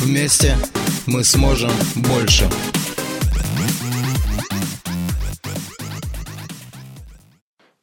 Вместе мы сможем больше.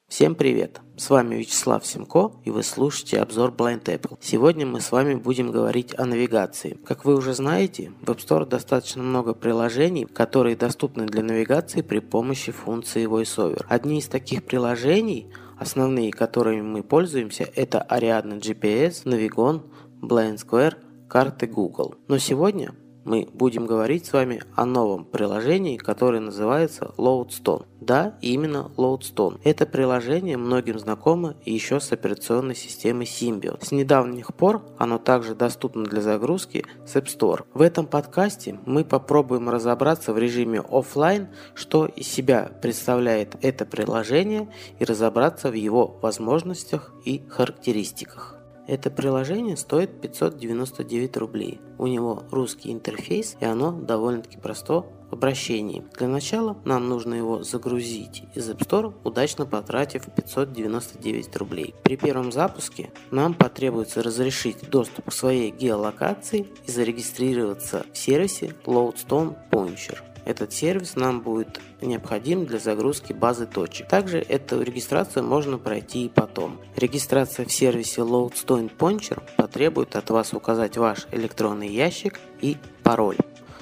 Всем привет! С вами Вячеслав Симко и вы слушаете обзор Blind Apple. Сегодня мы с вами будем говорить о навигации. Как вы уже знаете, в App Store достаточно много приложений, которые доступны для навигации при помощи функции VoiceOver. Одни из таких приложений, основные, которыми мы пользуемся, это Ariadne GPS, Navigon, Blind Square, карты Google. Но сегодня мы будем говорить с вами о новом приложении, которое называется Loadstone. Да, именно Loadstone. Это приложение многим знакомо еще с операционной системой Symbian. С недавних пор оно также доступно для загрузки с App Store. В этом подкасте мы попробуем разобраться в режиме офлайн, что из себя представляет это приложение и разобраться в его возможностях и характеристиках. Это приложение стоит 599 рублей. У него русский интерфейс и оно довольно-таки просто в обращении. Для начала нам нужно его загрузить из App Store, удачно потратив 599 рублей. При первом запуске нам потребуется разрешить доступ к своей геолокации и зарегистрироваться в сервисе Loadstone Puncher. Этот сервис нам будет необходим для загрузки базы точек. Также эту регистрацию можно пройти и потом. Регистрация в сервисе Loadstone Puncher потребует от вас указать ваш электронный ящик и пароль.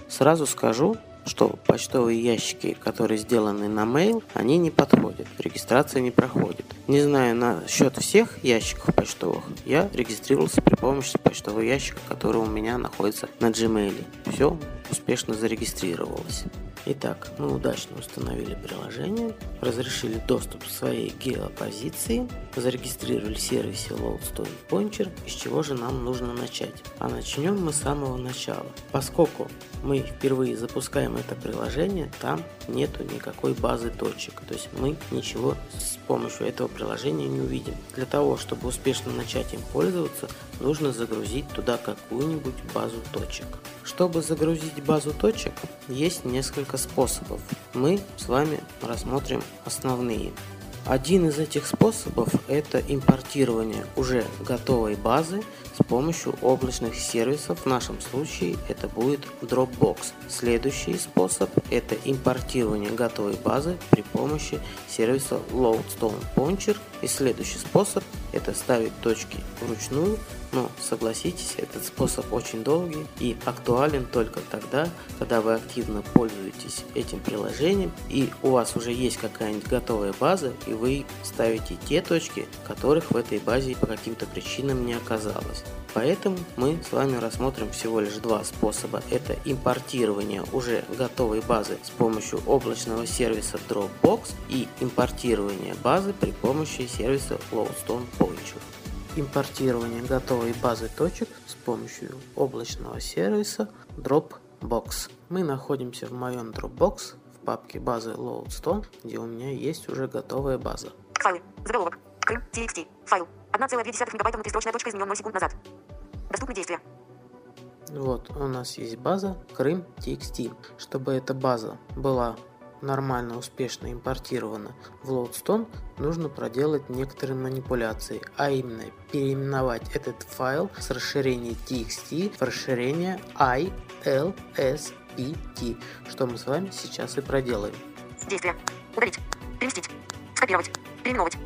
Сразу скажу, что почтовые ящики, которые сделаны на mail, они не подходят, регистрация не проходит. Не знаю насчет всех ящиков почтовых, я регистрировался при помощи почтового ящика, который у меня находится на Gmail. Все успешно зарегистрировалось. Итак, мы удачно установили приложение, разрешили доступ к своей геопозиции, зарегистрировали сервисе Loadstone Pointer, из чего же нам нужно начать. А начнем мы с самого начала. Поскольку мы впервые запускаем это приложение, там нету никакой базы точек. То есть мы ничего с помощью этого приложения не увидим. Для того, чтобы успешно начать им пользоваться, нужно загрузить туда какую-нибудь базу точек. Чтобы загрузить базу точек, есть несколько способов. Мы с вами рассмотрим основные. Один из этих способов – это импортирование уже готовой базы с помощью облачных сервисов. В нашем случае это будет Dropbox. Следующий способ – это импортирование готовой базы при помощи сервиса Loadstone Puncher. И следующий способ – это ставить точки вручную но согласитесь, этот способ очень долгий и актуален только тогда, когда вы активно пользуетесь этим приложением и у вас уже есть какая-нибудь готовая база и вы ставите те точки, которых в этой базе по каким-то причинам не оказалось. Поэтому мы с вами рассмотрим всего лишь два способа. Это импортирование уже готовой базы с помощью облачного сервиса Dropbox и импортирование базы при помощи сервиса Lowstone Pointer импортирование готовой базы точек с помощью облачного сервиса Dropbox. Мы находимся в моем Dropbox в папке базы Loadstone, где у меня есть уже готовая база. Файлы. Заголовок. Крым. TXT. Файл. 1,2 мегабайта внутристрочная точка изменен 0 секунд назад. Доступны действия. Вот, у нас есть база Крым TXT. Чтобы эта база была нормально, успешно импортирована в Loadstone, нужно проделать некоторые манипуляции, а именно переименовать этот файл с расширения txt в расширение ilspt, что мы с вами сейчас и проделаем. Действие. Удалить. Переместить. Скопировать. Переименовать.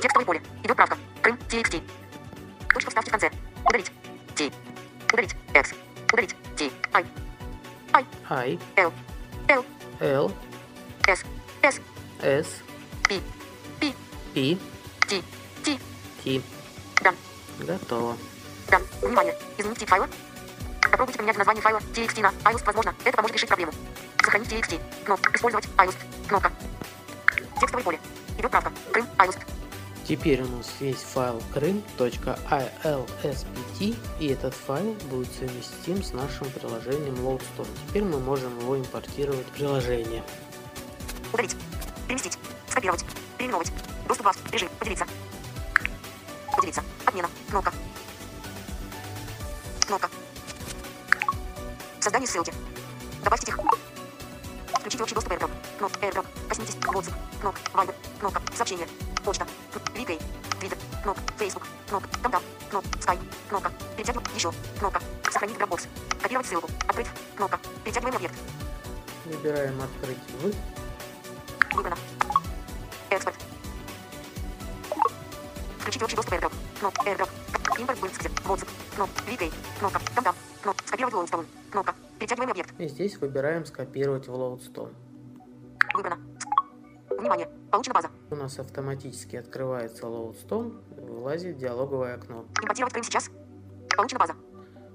Текстовое поле. Идет правка. Крым. TXT. Точка вставки в конце. Удалить. T. Удалить. X. Удалить. T. I. I. I. L. L. L. S. S. S. P. P. P. T. T. T. Done. Готово. Done. Внимание. Изменить тип файла. Попробуйте поменять название файла TXT на iOS. Возможно, это поможет решить проблему. Сохранить TXT. Кнопка. Использовать iOS. Кнопка. Текстовое поле. Идет правка. Крым. iOS. Теперь у нас есть файл крым.ilspt и этот файл будет совместим с нашим приложением Loadstone. Теперь мы можем его импортировать в приложение. Удалить. Переместить. Скопировать. Переименовать. Доступ в режим. Поделиться. Поделиться. Отмена. Кнопка. Кнопка. Создание ссылки. Добавьте их. Включить общий доступ AirDrop. Кнопка AirDrop. Коснитесь. Отзыв. Кнопка. Viber. Кнопка. Сообщение. Почта. VK. Twitter. Кнопка. Facebook. Кнопка. Контакт. Кнопка. Skype. Кнопка. Перетягивать. Еще. Кнопка. Сохранить Dropbox. Копировать ссылку. Открыть. Кнопка. Перетягиваем объект. Выбираем открыть в. Выбрано. Экспорт. Включить общий доступ AirDrop. Кнопка AirDrop. Импорт высказать. WhatsApp. Кнопка. VK. Кнопка. Контакт. Кнопка. Скопировать Loadstone. Кнопка. Перетягиваем объект. И здесь выбираем скопировать в Loadstone. Выбрано. Внимание. Получена база. У нас автоматически открывается Loadstone, вылазит диалоговое окно, Импортировать Крым сейчас. Получена база.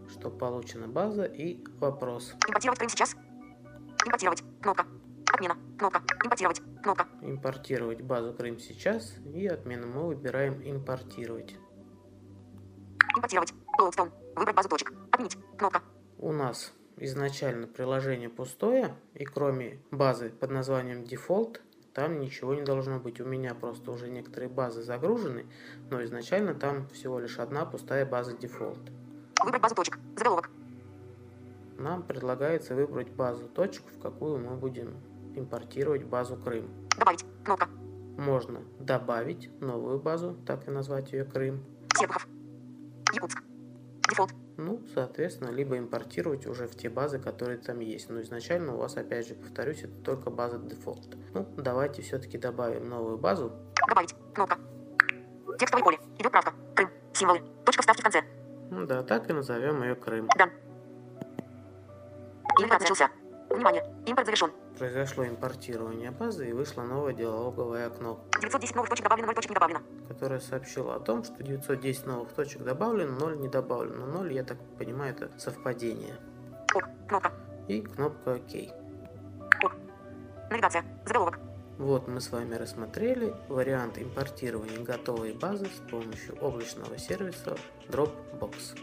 что получена база и вопрос. Импортировать Крым сейчас. Импортировать. Кнопка. Отмена. Кнопка. Импортировать. Кнопка. Импортировать базу Крым сейчас и отмена мы выбираем импортировать. Импортировать. Loadstone. Выбрать базу точек. Отменить. Кнопка. У нас изначально приложение пустое и кроме базы под названием Default там ничего не должно быть. У меня просто уже некоторые базы загружены, но изначально там всего лишь одна пустая база Default. Выбрать базу точек. Заголовок. Нам предлагается выбрать базу точек, в какую мы будем импортировать базу Крым. Добавить. Кнопка. Можно добавить новую базу, так и назвать ее Крым. Серпухов. Якутск. Дефолт. Ну, соответственно, либо импортировать уже в те базы, которые там есть. Но изначально у вас, опять же, повторюсь, это только база дефолт. Ну, давайте все-таки добавим новую базу. Добавить. Кнопка. Текстовое поле. Идет правка. Крым. Символы. Точка вставки в конце. Ну да, так и назовем ее Крым. Done. Импорт начался. Внимание. Импорт завершен. Произошло импортирование базы и вышло новое диалоговое окно, 910 новых точек добавлено, 0 точек не добавлено. которое сообщило о том, что 910 новых точек добавлено, 0 не добавлено. 0, я так понимаю, это совпадение. Ок. Кнопка. И кнопка ОК. Ок. Навигация. Заголовок. Вот мы с вами рассмотрели вариант импортирования готовой базы с помощью облачного сервиса Dropbox.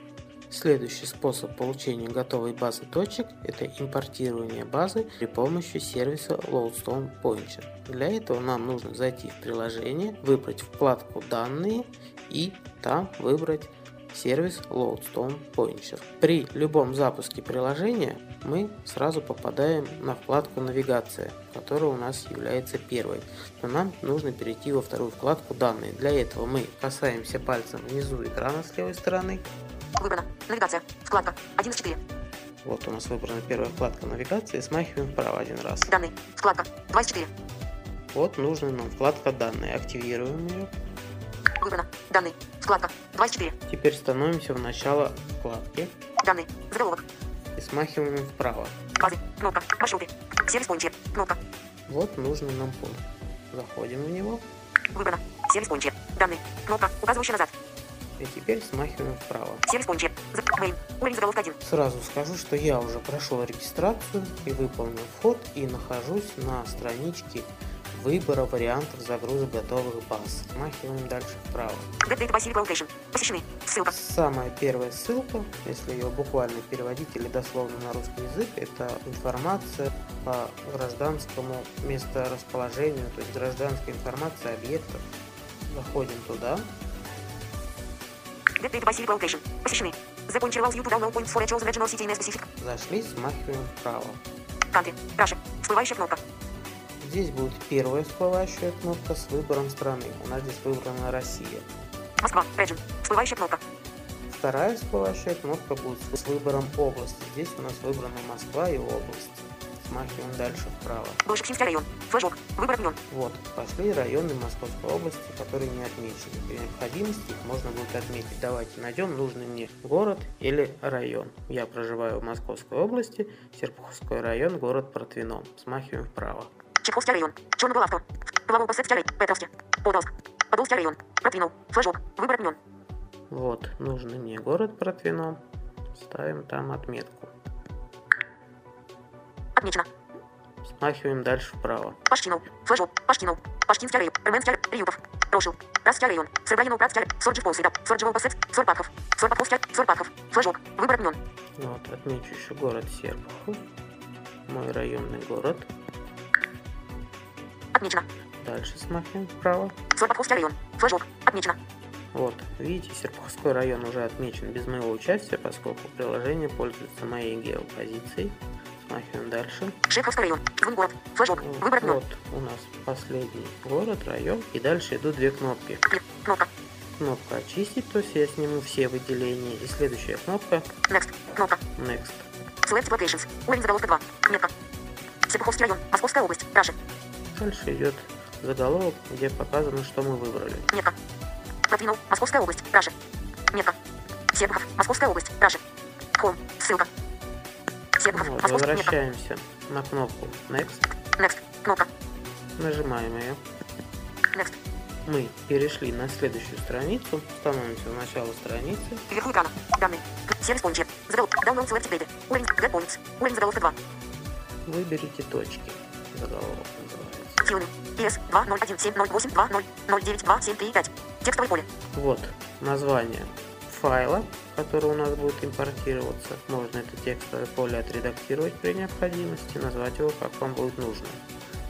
Следующий способ получения готовой базы точек – это импортирование базы при помощи сервиса Loadstone Pointer. Для этого нам нужно зайти в приложение, выбрать вкладку «Данные» и там выбрать сервис Loadstone Pointer. При любом запуске приложения мы сразу попадаем на вкладку «Навигация», которая у нас является первой. Но нам нужно перейти во вторую вкладку «Данные». Для этого мы касаемся пальцем внизу экрана с левой стороны. Выбрано. Навигация. Вкладка. 1 из 4. Вот у нас выбрана первая вкладка «Навигация». Смахиваем вправо один раз. Данные. Вкладка. 2 из 4. Вот нужная нам вкладка «Данные». Активируем ее. Выбрано. Данные. Вкладка. 2 из 4. Теперь становимся в начало вкладки Данные. Заголовок. и смахиваем вправо. Базы. Кнопка. Маршруты. Сервис Pointer. Кнопка. Вот нужный нам пункт. Заходим в него Выбрано. Сервис Pointer. Данные. Кнопка, указывающая назад. И теперь смахиваем вправо. Сервис Pointer. За... Main. Уровень заголовка 1. Сразу скажу, что я уже прошел регистрацию и выполнил вход и нахожусь на страничке выбора вариантов загрузок готовых баз. Смахиваем дальше вправо. Посещены. Ссылка. Самая первая ссылка, если ее буквально переводить или дословно на русский язык, это информация по гражданскому месторасположению, то есть гражданская информация объектов. Заходим туда, Get data by Silver Location. Посещены. The Pointer allows you to download points for a chosen regional city in a specific зашли, смахиваем вправо. country. Russia. Всплывающая кнопка. Здесь будет первая всплывающая кнопка с выбором страны. У нас здесь выбрана Россия. Москва. Region. Всплывающая кнопка. Вторая всплывающая кнопка будет с выбором области. Здесь у нас выбрана Москва и область. Смахиваем дальше вправо. Большексинский район. Флэшбок. Выбор отменен. Вот, пошли районы Московской области, которые не отмечены. При необходимости их можно будет отметить. Давайте найдем нужный мне город или район. Я проживаю в Московской области, Серпуховской район, город Протвино. Смахиваем вправо. Чеховский район. Чернобылавто. Павлово-Посадский район. Петровский. Подолск. Подолский район. Протвинул. Флэшбок. Выбор отменен. Вот, нужный мне город Протвино. Ставим там отметку. Отмечено. Смахиваем дальше вправо. Пашкинов. Флэшмоб. Пашкинов. Пашкинский район. Арменский Риютов. Рошил. Братский район. Сырбайнов. Братский Сорджи Полсида. Сорджи Волбасец. Сорпаков. Сорпаковский. Сорпаков. Флэшмоб. Выбор отменен. Вот, отмечу еще город Серпухов. Мой районный город. Отмечено. Дальше смахиваем вправо. Сорпаковский район. Флэшмоб. Отмечено. Вот, видите, Серпуховской район уже отмечен без моего участия, поскольку приложение пользуется моей геопозицией. Смахиваем дальше. Шеховский район. Флэшмоб. Выбор отменен. Вот у нас последний город, район. И дальше идут две кнопки. Кнопка. Кнопка очистить, то есть я сниму все выделения. И следующая кнопка Next. Кнопка. Next. Select locations. Уровень заголовка 2. Метка. Серпуховский район. Московская область. Раши. Дальше идет заголовок, где показано, что мы выбрали. Метка. Латвинов. Московская область. Раши. Метка. Серпухов. Московская область. Раши. Home. Ссылка. Возвращаемся на кнопку Next. Next. Кнопка. Нажимаем ее. Next. Мы перешли на следующую страницу. Становимся в начало страницы. Вверху экрана. Данные. Сервис поинчер. Заголовок. Download select data. Уровень. Get points. Уровень заголовка 2. Выберите точки. Заголовок называется. Силами. ES 20170820092735. Текстовое поле. Вот название файла, который у нас будет импортироваться. Можно это текстовое поле отредактировать при необходимости, назвать его как вам будет нужно.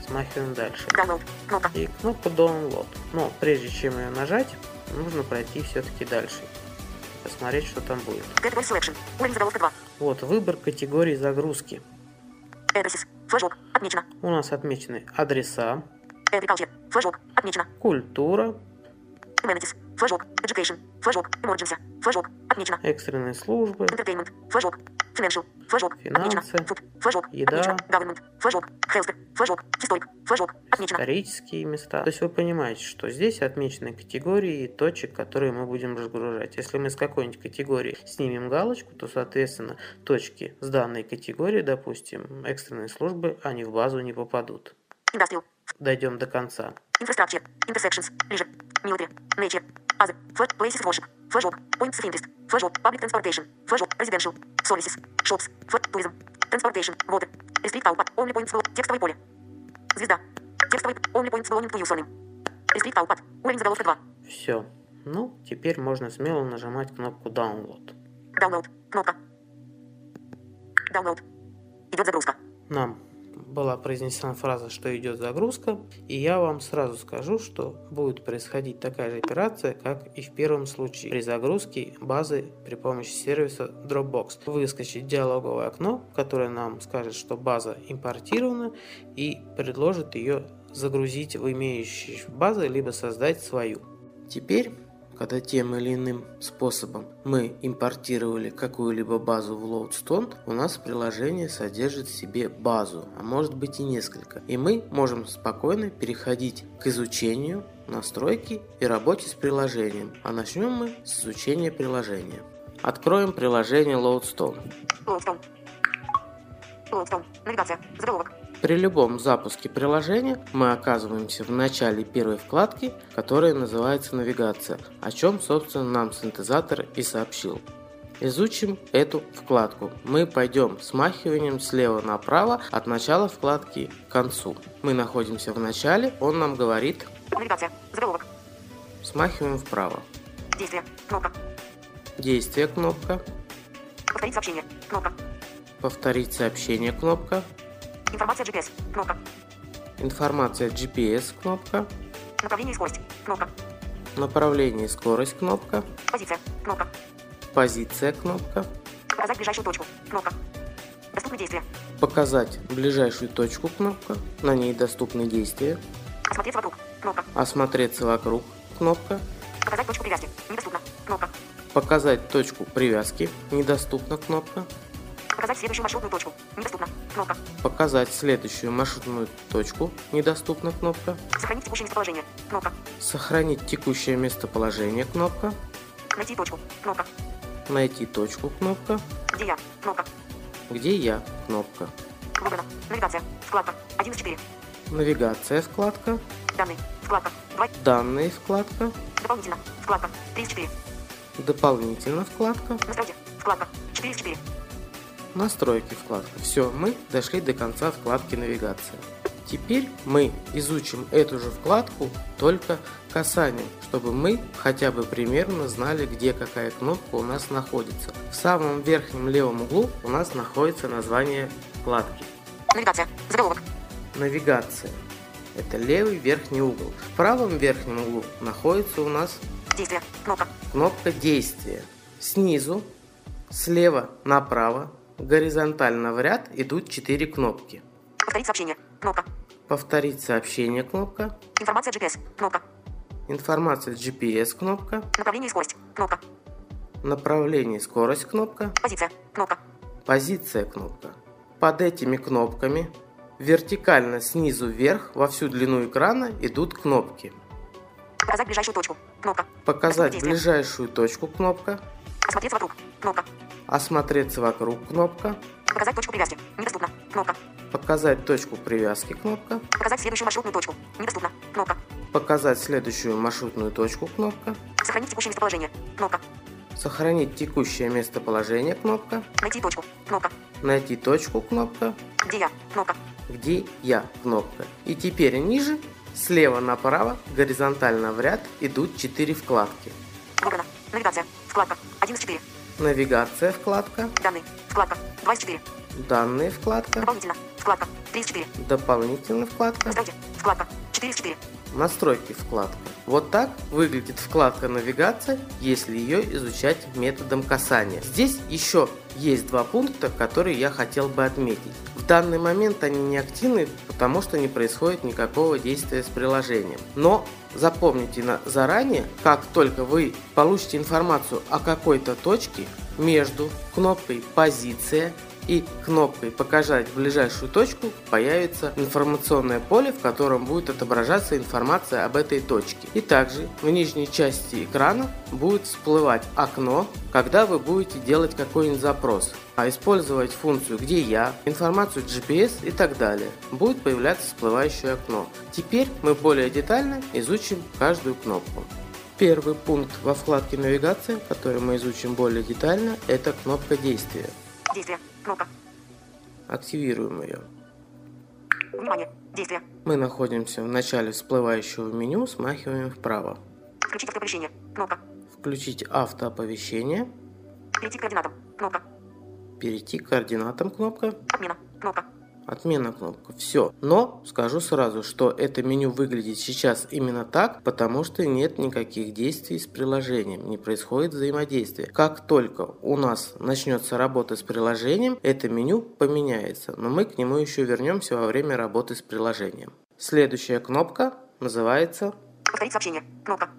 Смахиваем дальше. Download. Кнопка. И кнопку Download. Но прежде чем ее нажать, нужно пройти все-таки дальше. Посмотреть, что там будет. Get Voice Selection. Уровень заголовка 2. Вот выбор категории загрузки. Отмечено. У нас отмечены адреса. Отмечено. культура, Humanities. Флэшлог. Education. Флэшлог. Emergency. Флэшлог. Отмечено. экстренные службы, Entertainment. Флэшлог. Financial. Флэшлог. Отмечено. Food. Флэшлог. Еда. Отмечено. Government. Флэшлог. Healthcare. Флэшлог. Historic. Флэшлог. Отмечено. исторические места. То есть вы понимаете, что здесь отмечены категории точек, которые мы будем разгружать. Если мы с какой-нибудь категории снимем галочку, то, соответственно, точки с данной категории, допустим, экстренные службы, они в базу не попадут. Industrial. Дойдем до конца. Infrastructure. Intersections. Leisure. Military. Nature. Other. Flash. Places worship. Flash Points of interest. Flash Public transportation. Flash Residential. Services. Shops. Flash Tourism. Transportation. Water. Restrict Output. Only points. Текстовое поле. Звезда. Текстовый. Only points belonging to you surname. Restrict Output. Уровень заголовка 2. Все. Ну, теперь можно смело нажимать кнопку Download. Download. Кнопка. Download. Идет загрузка. Нам была произнесена фраза, что идет загрузка, и я вам сразу скажу, что будет происходить такая же операция, как и в первом случае при загрузке базы при помощи сервиса Dropbox. Выскочит диалоговое окно, которое нам скажет, что база импортирована и предложит ее загрузить в имеющие базы, либо создать свою. Теперь когда тем или иным способом мы импортировали какую-либо базу в Loadstone, у нас приложение содержит в себе базу, а может быть и несколько. И мы можем спокойно переходить к изучению, настройке и работе с приложением. А начнем мы с изучения приложения. Откроем приложение Loadstone. Лоудстон. Лоудстон. Навигация. Заголовок. При любом запуске приложения мы оказываемся в начале первой вкладки, которая называется «Навигация», о чем, собственно, нам синтезатор и сообщил. Изучим эту вкладку. Мы пойдем смахиванием слева направо от начала вкладки к концу. Мы находимся в начале, он нам говорит Навигация. Заголовок. смахиваем вправо. Действие. Кнопка. Действие кнопка, Повторить сообщение. Кнопка. Повторить сообщение кнопка, Информация GPS. Кнопка. информация GPS кнопка, Направление и скорость. Кнопка. направление и скорость кнопка, Позиция. Кнопка. позиция кнопка, Показать ближайшую точку. Кнопка. Доступны действия. Показать ближайшую точку кнопка, на ней доступны действия, Осмотреться вокруг. Кнопка. осмотреться вокруг кнопка, Показать точку привязки. Недоступно. Кнопка. показать точку привязки, недоступна кнопка, Показать следующую маршрутную точку. Недоступно. Кнопка. показать следующую маршрутную точку, недоступна кнопка, Сохранить текущее местоположение. Кнопка. сохранить текущее местоположение кнопка, Найти точку. Кнопка. найти точку кнопка, Где я? Кнопка. где я кнопка, Выбрано. Навигация. Вкладка. 1 из 4. навигация вкладка, Данные. Вкладка. 2. данные вкладка, Дополнительно. Вкладка. 3 из 4. дополнительно вкладка, Настройки. Вкладка. 4 из 4. Настройки вкладка. Все, мы дошли до конца вкладки навигация. Теперь мы изучим эту же вкладку только касанием, чтобы мы хотя бы примерно знали, где какая кнопка у нас находится. В самом верхнем левом углу у нас находится название вкладки. Навигация. Заголовок. Навигация. Это левый верхний угол. В правом верхнем углу находится у нас Действие. Кнопка. кнопка действия. Снизу, слева направо, горизонтально в ряд идут 4 кнопки. Повторить сообщение. Кнопка. Повторить сообщение кнопка. Информация GPS. Кнопка. Информация GPS кнопка. Направление и скорость. Кнопка. Направление и скорость кнопка. Позиция. Кнопка. Позиция кнопка. Под этими кнопками вертикально снизу вверх во всю длину экрана идут кнопки. Показать ближайшую точку. Кнопка. Показать ближайшую точку кнопка. Осмотреться вокруг. Кнопка. Осмотреться вокруг кнопка. Показать точку привязки. Недоступно. Кнопка. Показать точку привязки кнопка. Показать следующую маршрутную точку. Недоступно. Кнопка. Показать следующую маршрутную точку кнопка. Сохранить текущее местоположение. Кнопка. Сохранить текущее местоположение кнопка. Найти точку. Кнопка. Найти точку кнопка. Где я? Кнопка. Где я кнопка. И теперь ниже, слева направо, горизонтально в ряд идут 4 вкладки. Выбрано. Навигация. Вкладка. 1 из 4. Навигация вкладка. Данные. Вкладка. 2 из 4. Данные вкладка. Дополнительно. Вкладка. 3 из 4. Дополнительная вкладка. Настройки. Вкладка. 4 из 4. Настройки вкладка. Вот так выглядит вкладка навигация, если ее изучать методом касания. Здесь еще есть два пункта, которые я хотел бы отметить. В данный момент они не активны, потому что не происходит никакого действия с приложением. Но запомните на заранее, как только вы получите информацию о какой-то точке, между кнопкой «Позиция» и кнопкой «Показать ближайшую точку» появится информационное поле, в котором будет отображаться информация об этой точке. И также в нижней части экрана будет всплывать окно, когда вы будете делать какой-нибудь запрос. А использовать функцию «Где я?», информацию GPS и так далее. Будет появляться всплывающее окно. Теперь мы более детально изучим каждую кнопку. Первый пункт во вкладке навигация, который мы изучим более детально, это кнопка действия. Действие. Кнопка. Активируем ее. Внимание. Действие. Мы находимся в начале всплывающего меню, смахиваем вправо. Включить автооповещение. Кнопка. Включить автооповещение, Перейти к координатам. Кнопка. перейти к координатам кнопка, Отмена. Кнопка. Отмена кнопка. Все. Но скажу сразу, что это меню выглядит сейчас именно так, потому что нет никаких действий с приложением, не происходит взаимодействия. Как только у нас начнется работа с приложением, это меню поменяется, но мы к нему еще вернемся во время работы с приложением. Следующая кнопка называется Повторить сообщение. Кнопка.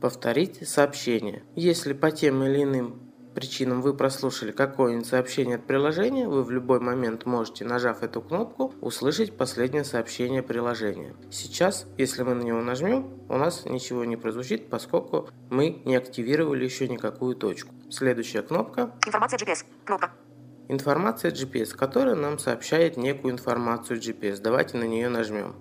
повторить сообщение. Если по тем или иным причинам вы прослушали какое-нибудь сообщение от приложения, вы в любой момент можете, нажав эту кнопку, услышать последнее сообщение приложения. Сейчас, если мы на него нажмем, у нас ничего не прозвучит, поскольку мы не активировали еще никакую точку. Следующая кнопка Информация GPS. Кнопка. Информация GPS, которая нам сообщает некую информацию GPS. Давайте на нее нажмем.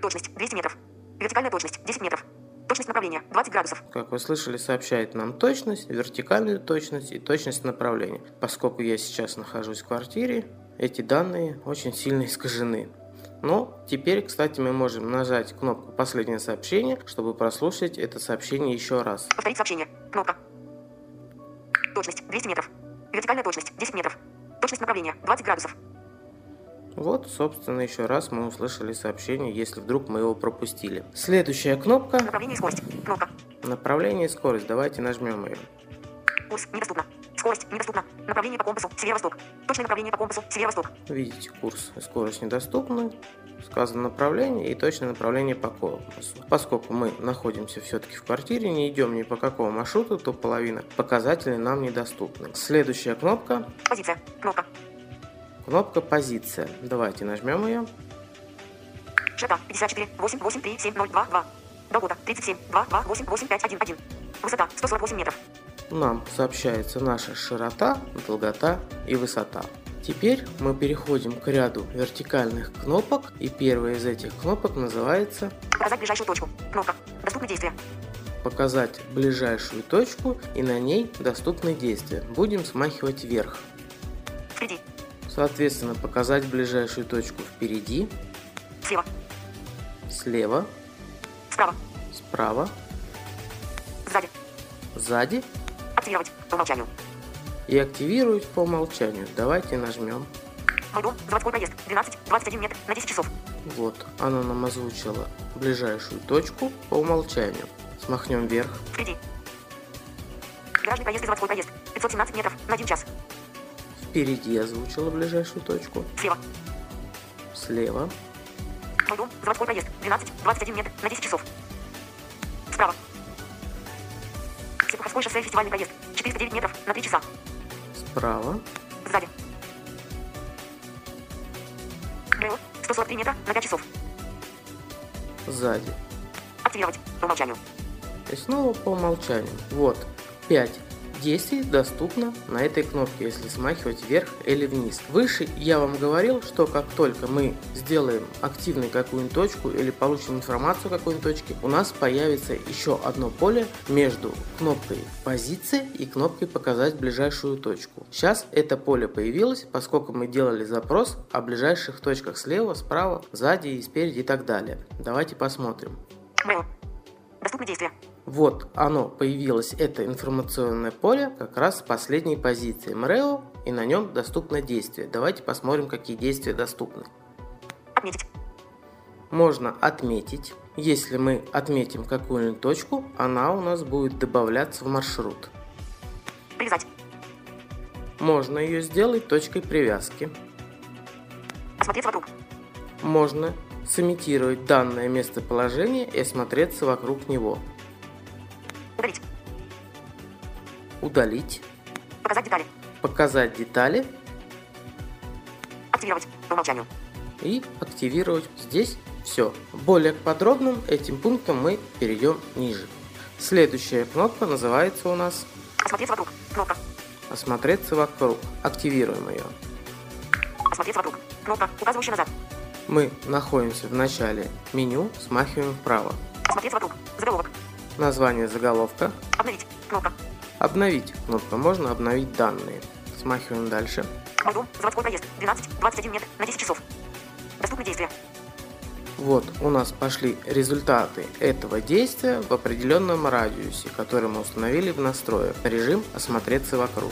Точность 200 метров. Вертикальная точность 10 метров. Точность направления 20 градусов. Как вы слышали, сообщает нам точность, вертикальную точность и точность направления. Поскольку я сейчас нахожусь в квартире, эти данные очень сильно искажены. Но теперь, кстати, мы можем нажать кнопку «Последнее сообщение», чтобы прослушать это сообщение еще раз. Повторить сообщение. Кнопка. Точность 200 метров. Вертикальная точность 10 метров. Точность направления 20 градусов. Вот, собственно, еще раз мы услышали сообщение, если вдруг мы его пропустили. Следующая кнопка Направление и скорость. Кнопка. «Направление и скорость». Давайте нажмем ее. Курс недоступно. Скорость недоступна. Направление по компасу северо-восток. Точное направление по компасу северо-восток. Видите, курс и скорость недоступны. Сказано направление и точное направление по компасу. Поскольку мы находимся все-таки в квартире, не идем ни по какому маршруту, то половина показателей нам недоступны. Следующая кнопка Позиция. Кнопка. Кнопка «Позиция». Давайте нажмем ее. Широта 54 8 8 3 7 0 2 2. Долгота 37 2 2 8 8 5 1 1. Высота 148 метров. Нам сообщается наша широта, долгота и высота. Теперь мы переходим к ряду вертикальных кнопок, и первая из этих кнопок называется Показать ближайшую точку. Кнопка. Доступны действия. «Показать ближайшую точку» и на ней доступны действия. Будем смахивать вверх. Впереди. Соответственно, показать ближайшую точку впереди, Слева. слева, Справа. справа, Сзади. сзади Активировать. По умолчанию. и активировать по умолчанию. Давайте нажмем. Мой дом. Заводской проезд. 12, 21 метр на 10 часов. Вот, оно нам озвучило ближайшую точку по умолчанию. Смахнем вверх. Впереди. Гаражный проезд и заводской проезд. 517 метров на 1 час. Впереди озвучила ближайшую точку. Слева. Слева. Мой. Заводской проезд. 12, 21 метр на 10 часов. Справа. Серпуховской шоссе фестивальный проезд. 409 метров на 3 часа. Справа. Сзади. ГЛ. 143 метра на 5 часов. Сзади. Активировать. По умолчанию. И снова по умолчанию. Вот. 5 действий доступно на этой кнопке, если смахивать вверх или вниз. Выше я вам говорил, что как только мы сделаем активной какую-нибудь точку или получим информацию о какой-нибудь точке, у нас появится еще одно поле между кнопкой позиции и кнопкой показать ближайшую точку. Сейчас это поле появилось, поскольку мы делали запрос о ближайших точках слева, справа, сзади и спереди и так далее. Давайте посмотрим. МЭО. Доступны действия. Вот оно появилось, это информационное поле, как раз с последней позиции МРЭО, и на нем доступно действие. Давайте посмотрим, какие действия доступны. Отметить. Можно отметить. Если мы отметим какую-нибудь точку, она у нас будет добавляться в маршрут. Привязать. Можно ее сделать точкой привязки. Осмотреться вокруг. Можно сымитировать данное местоположение и осмотреться вокруг него. Удалить. Показать детали. Показать детали Активировать. По умолчанию. и активировать здесь все. Более к подробным этим пунктам мы перейдем ниже. Следующая кнопка называется у нас Осмотреться вокруг. Кнопка. «Осмотреться вокруг». Активируем ее. Осмотреться вокруг. Кнопка, указывающая назад. Мы находимся в начале меню, смахиваем вправо. Осмотреться вокруг. Заголовок. Название заголовка. Обновить. Кнопка. Обновить кнопка. Можно обновить данные. Смахиваем дальше. Дом. Заводской проезд. 12, 21 метр на 10 часов. Доступны действия. Вот у нас пошли результаты этого действия в определенном радиусе, который мы установили в настроях. Режим «Осмотреться вокруг».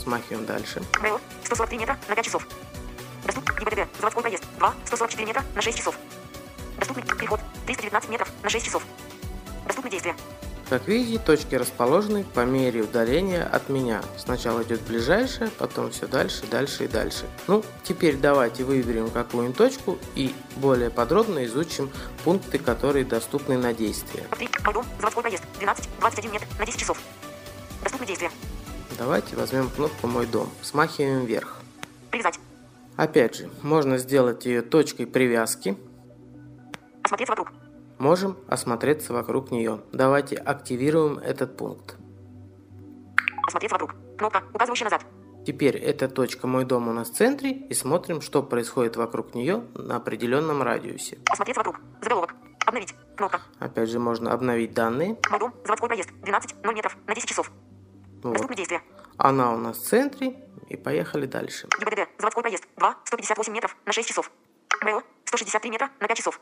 Смахиваем дальше. МЭО. 143 метра на 5 часов. Доступны ГИБДД. Заводской проезд. 2, 144 метра на 6 часов. Доступный переход. 319 метров на 6 часов. Доступны действия. Как видите, точки расположены по мере удаления от меня. Сначала идет ближайшая, потом все дальше, дальше и дальше. Ну, теперь давайте выберем какую-нибудь точку и более подробно изучим пункты, которые доступны на действие. Дом. Заводской проезд. 12, 21 метр на 10 часов. Доступны действия. Давайте возьмем кнопку «Мой дом». Смахиваем вверх. Привязать. Опять же, можно сделать ее точкой привязки. Осмотреться вокруг. Можем осмотреться вокруг нее. Давайте активируем этот пункт. Осмотреться вокруг. Кнопка, указывающая назад. Теперь эта точка «Мой дом» у нас в центре и смотрим, что происходит вокруг нее на определенном радиусе. Осмотреться вокруг. Заголовок. Обновить. Кнопка. Опять же, можно обновить данные. Мой дом. Заводской проезд. 12, 0 метров на 10 часов. Вот. Доступны действия. Она у нас в центре. И поехали дальше. ГИБДД. Заводской проезд. 2, 158 метров на 6 часов. МЭО. 163 метра на 5 часов.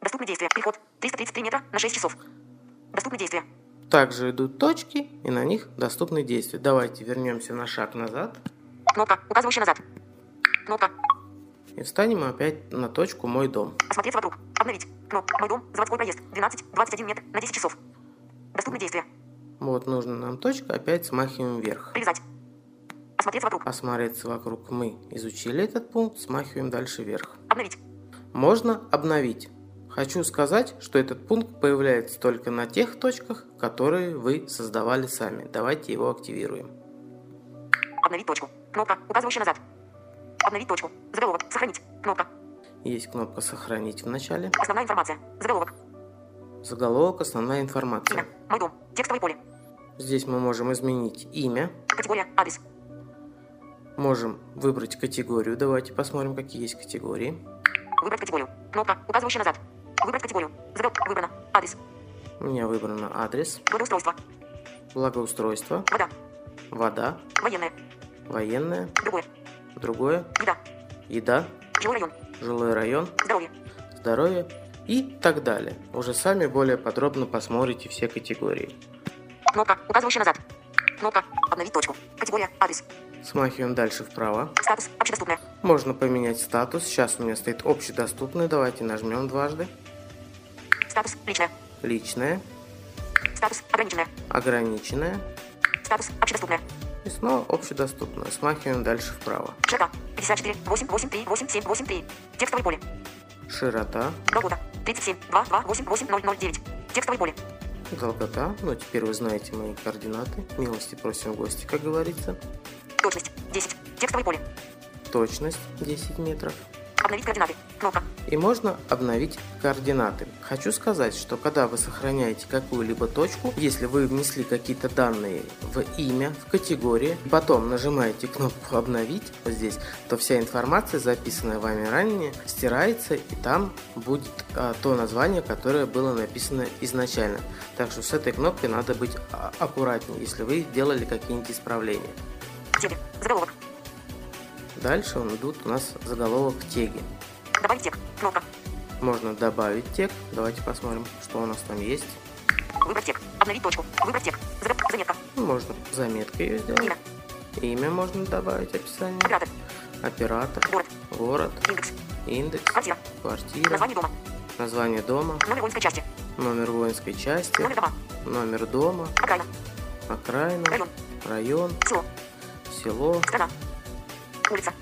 Доступны действия. Переход. 333 метра на 6 часов. Доступны действия. Также идут точки, и на них доступны действия. Давайте вернемся на шаг назад. Кнопка, указывающая назад. Кнопка. И встанем опять на точку «Мой дом». Осмотреться вокруг. Обновить. Кнопка. Мой дом. Заводской проезд. 12, 21 метр на 10 часов. Доступны действия. Вот нужна нам точка, опять смахиваем вверх. Привязать. Осмотреться вокруг. Осмотреться вокруг мы изучили этот пункт, смахиваем дальше вверх. Обновить. Можно обновить. Хочу сказать, что этот пункт появляется только на тех точках, которые вы создавали сами. Давайте его активируем. Обновить точку. Кнопка, указывающая назад. Обновить точку. Заголовок. Сохранить. Кнопка. Есть кнопка «Сохранить» в начале. Основная информация. Заголовок. Заголовок «Основная информация». Имя. Мой дом. Текстовое поле. Здесь мы можем изменить имя, Категория. Адрес. можем выбрать категорию. Давайте посмотрим, какие есть категории. Выбрать категорию. Кнопка, указывающая назад. Выбрать категорию. Заголовок. Выбрано. Адрес. У меня выбрано адрес, Благоустройство. благоустройство, Вода. вода, Военное. военная, Другое. Другое. Еда. Еда. Жилой район. Жилой район. Здоровье. Здоровье. И так далее. Уже сами более подробно посмотрите все категории. Кнопка, указывающая назад. Кнопка. Обновить точку. Категория. Адрес. Смахиваем дальше вправо. Статус. Общедоступная. Можно поменять статус. Сейчас у меня стоит общедоступный. Давайте нажмем дважды. Статус. Личная. Личное. Статус. Ограниченная. Ограниченное. Статус. Общедоступная. И снова общедоступное. Смахиваем дальше вправо. Широта. 54. 8, 8, 3, 8, 7, 8, 3. Текстовое поле. Широта. Долгота. 37. 2, 2, 8, 8, 0, 0, 9. Текстовое поле. Долгота. Ну, теперь вы знаете мои координаты. Милости просим в гости, как говорится. Точность. 10. Текстовое поле. Точность 10 метров. Обновить координаты. Кнопка. И можно обновить координаты. Хочу сказать, что когда вы сохраняете какую-либо точку, если вы внесли какие-то данные в имя, в категории, потом нажимаете кнопку «Обновить» вот здесь, то вся информация, записанная вами ранее, стирается, и там будет а, то название, которое было написано изначально. Так что с этой кнопкой надо быть а, аккуратнее, если вы делали какие-нибудь исправления. Заголовок. Дальше идут у нас заголовок теги. Добавить тег. Кнопка. Можно добавить тег. Давайте посмотрим, что у нас там есть. Выбрать тег. Обновить точку. Выбрать тег. Заметка. Ну, Можно заметкой ее сделать. Имя. Имя можно добавить, описание. Оператор. Оператор. Город. Город. Индекс. Индекс. Квартира. Квартира. Название дома. Название дома. Номер воинской части. Номер воинской части. Номер дома. Номер дома. Окраина. Окраина. Район. Район. Село. Село. Страна. Улица.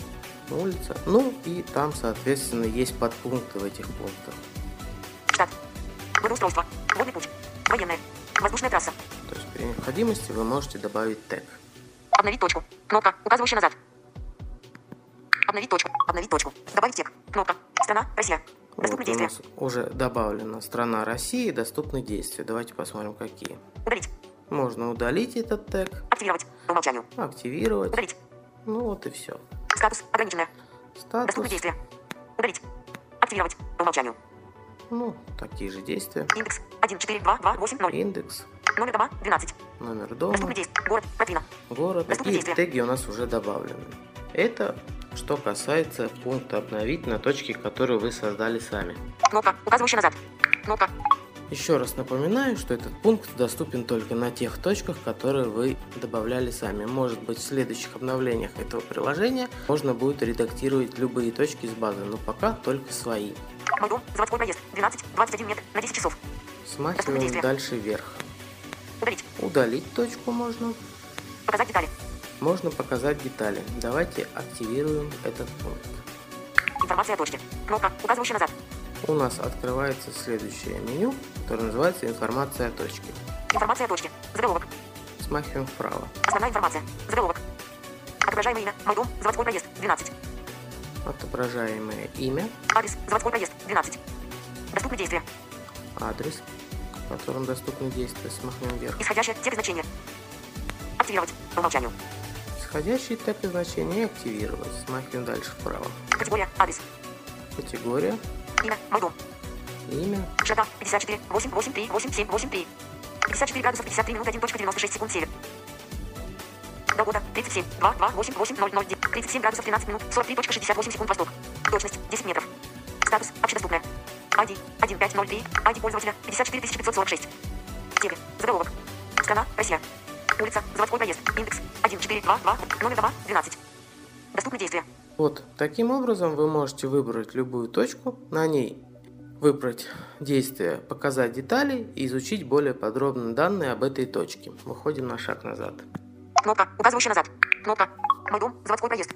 Улица. Ну и там, соответственно, есть подпункты в этих пунктах. Штат. Благоустройство. Водный путь. Военная. Воздушная трасса. То есть при необходимости вы можете добавить тег. Обновить точку. Кнопка, указывающая назад. Обновить точку. Обновить точку. Добавить тег. Кнопка. Страна. Россия. Доступны Вот у действия. нас уже добавлена страна России, доступны действия. Давайте посмотрим, какие. Удалить. Можно удалить этот тег, Активировать. По умолчанию. активировать. Удалить. Ну вот и все. Статус. Ограниченная. Доступны Статус. действия. Удалить. Активировать. По умолчанию. Ну, такие же действия. Индекс. 1, 4, 2, 2, 8, 0. Индекс, Номер дома. 12. номер дома, Доступны действия. Город. Протвина. город. Доступны И действия. теги у нас уже добавлены. Это что касается пункта «Обновить» на точке, которую вы создали сами. Кнопка, указывающая назад. Кнопка. Еще раз напоминаю, что этот пункт доступен только на тех точках, которые вы добавляли сами. Может быть, в следующих обновлениях этого приложения можно будет редактировать любые точки из базы, но пока только свои. Дом. Заводской проезд. 12, 21 метр на 10 часов. Смахиваем дальше вверх. Удалить. Удалить точку можно. Показать детали. Можно показать детали. Давайте активируем этот пункт. Информация о точке. Кнопка, указывающая назад. У нас открывается следующее меню, которое называется «Информация о точке». Информация о точке. Заголовок. Смахиваем вправо. Основная информация. Заголовок. Отображаемое имя. Мой дом. Заводской проезд. 12. Отображаемое имя, Адрес. Заводской проезд. 12. Доступны действия. адрес, в котором доступны действия. Смахнем вверх. Исходящее тег значение. Активировать. По умолчанию. Исходящий тег и значение активировать. Смахиваем дальше вправо. Категория. Адрес. Категория, Имя. Мой дом. имя, Широта. 54. 8, 8, 3, 8, 7, 8, 3. 54 градусов 53 минут 1.96 секунд север. Долгота. 37. 2, 2, 8, 8, 0, 0, 9. 37 градусов 13 минут 43.68 секунд восток. Точность. 10 метров. Статус. Общедоступная. ID. 1503. ID пользователя. 54546. Теги. Заголовок. Страна. Россия. Улица. Заводской проезд. Индекс. 1422. Номер дома. 12. Вот, таким образом вы можете выбрать любую точку, на ней выбрать действие «Показать детали» и изучить более подробно данные об этой точке. Выходим на шаг назад. Кнопка. Указывающая назад. Кнопка. Мой дом. Заводской проезд.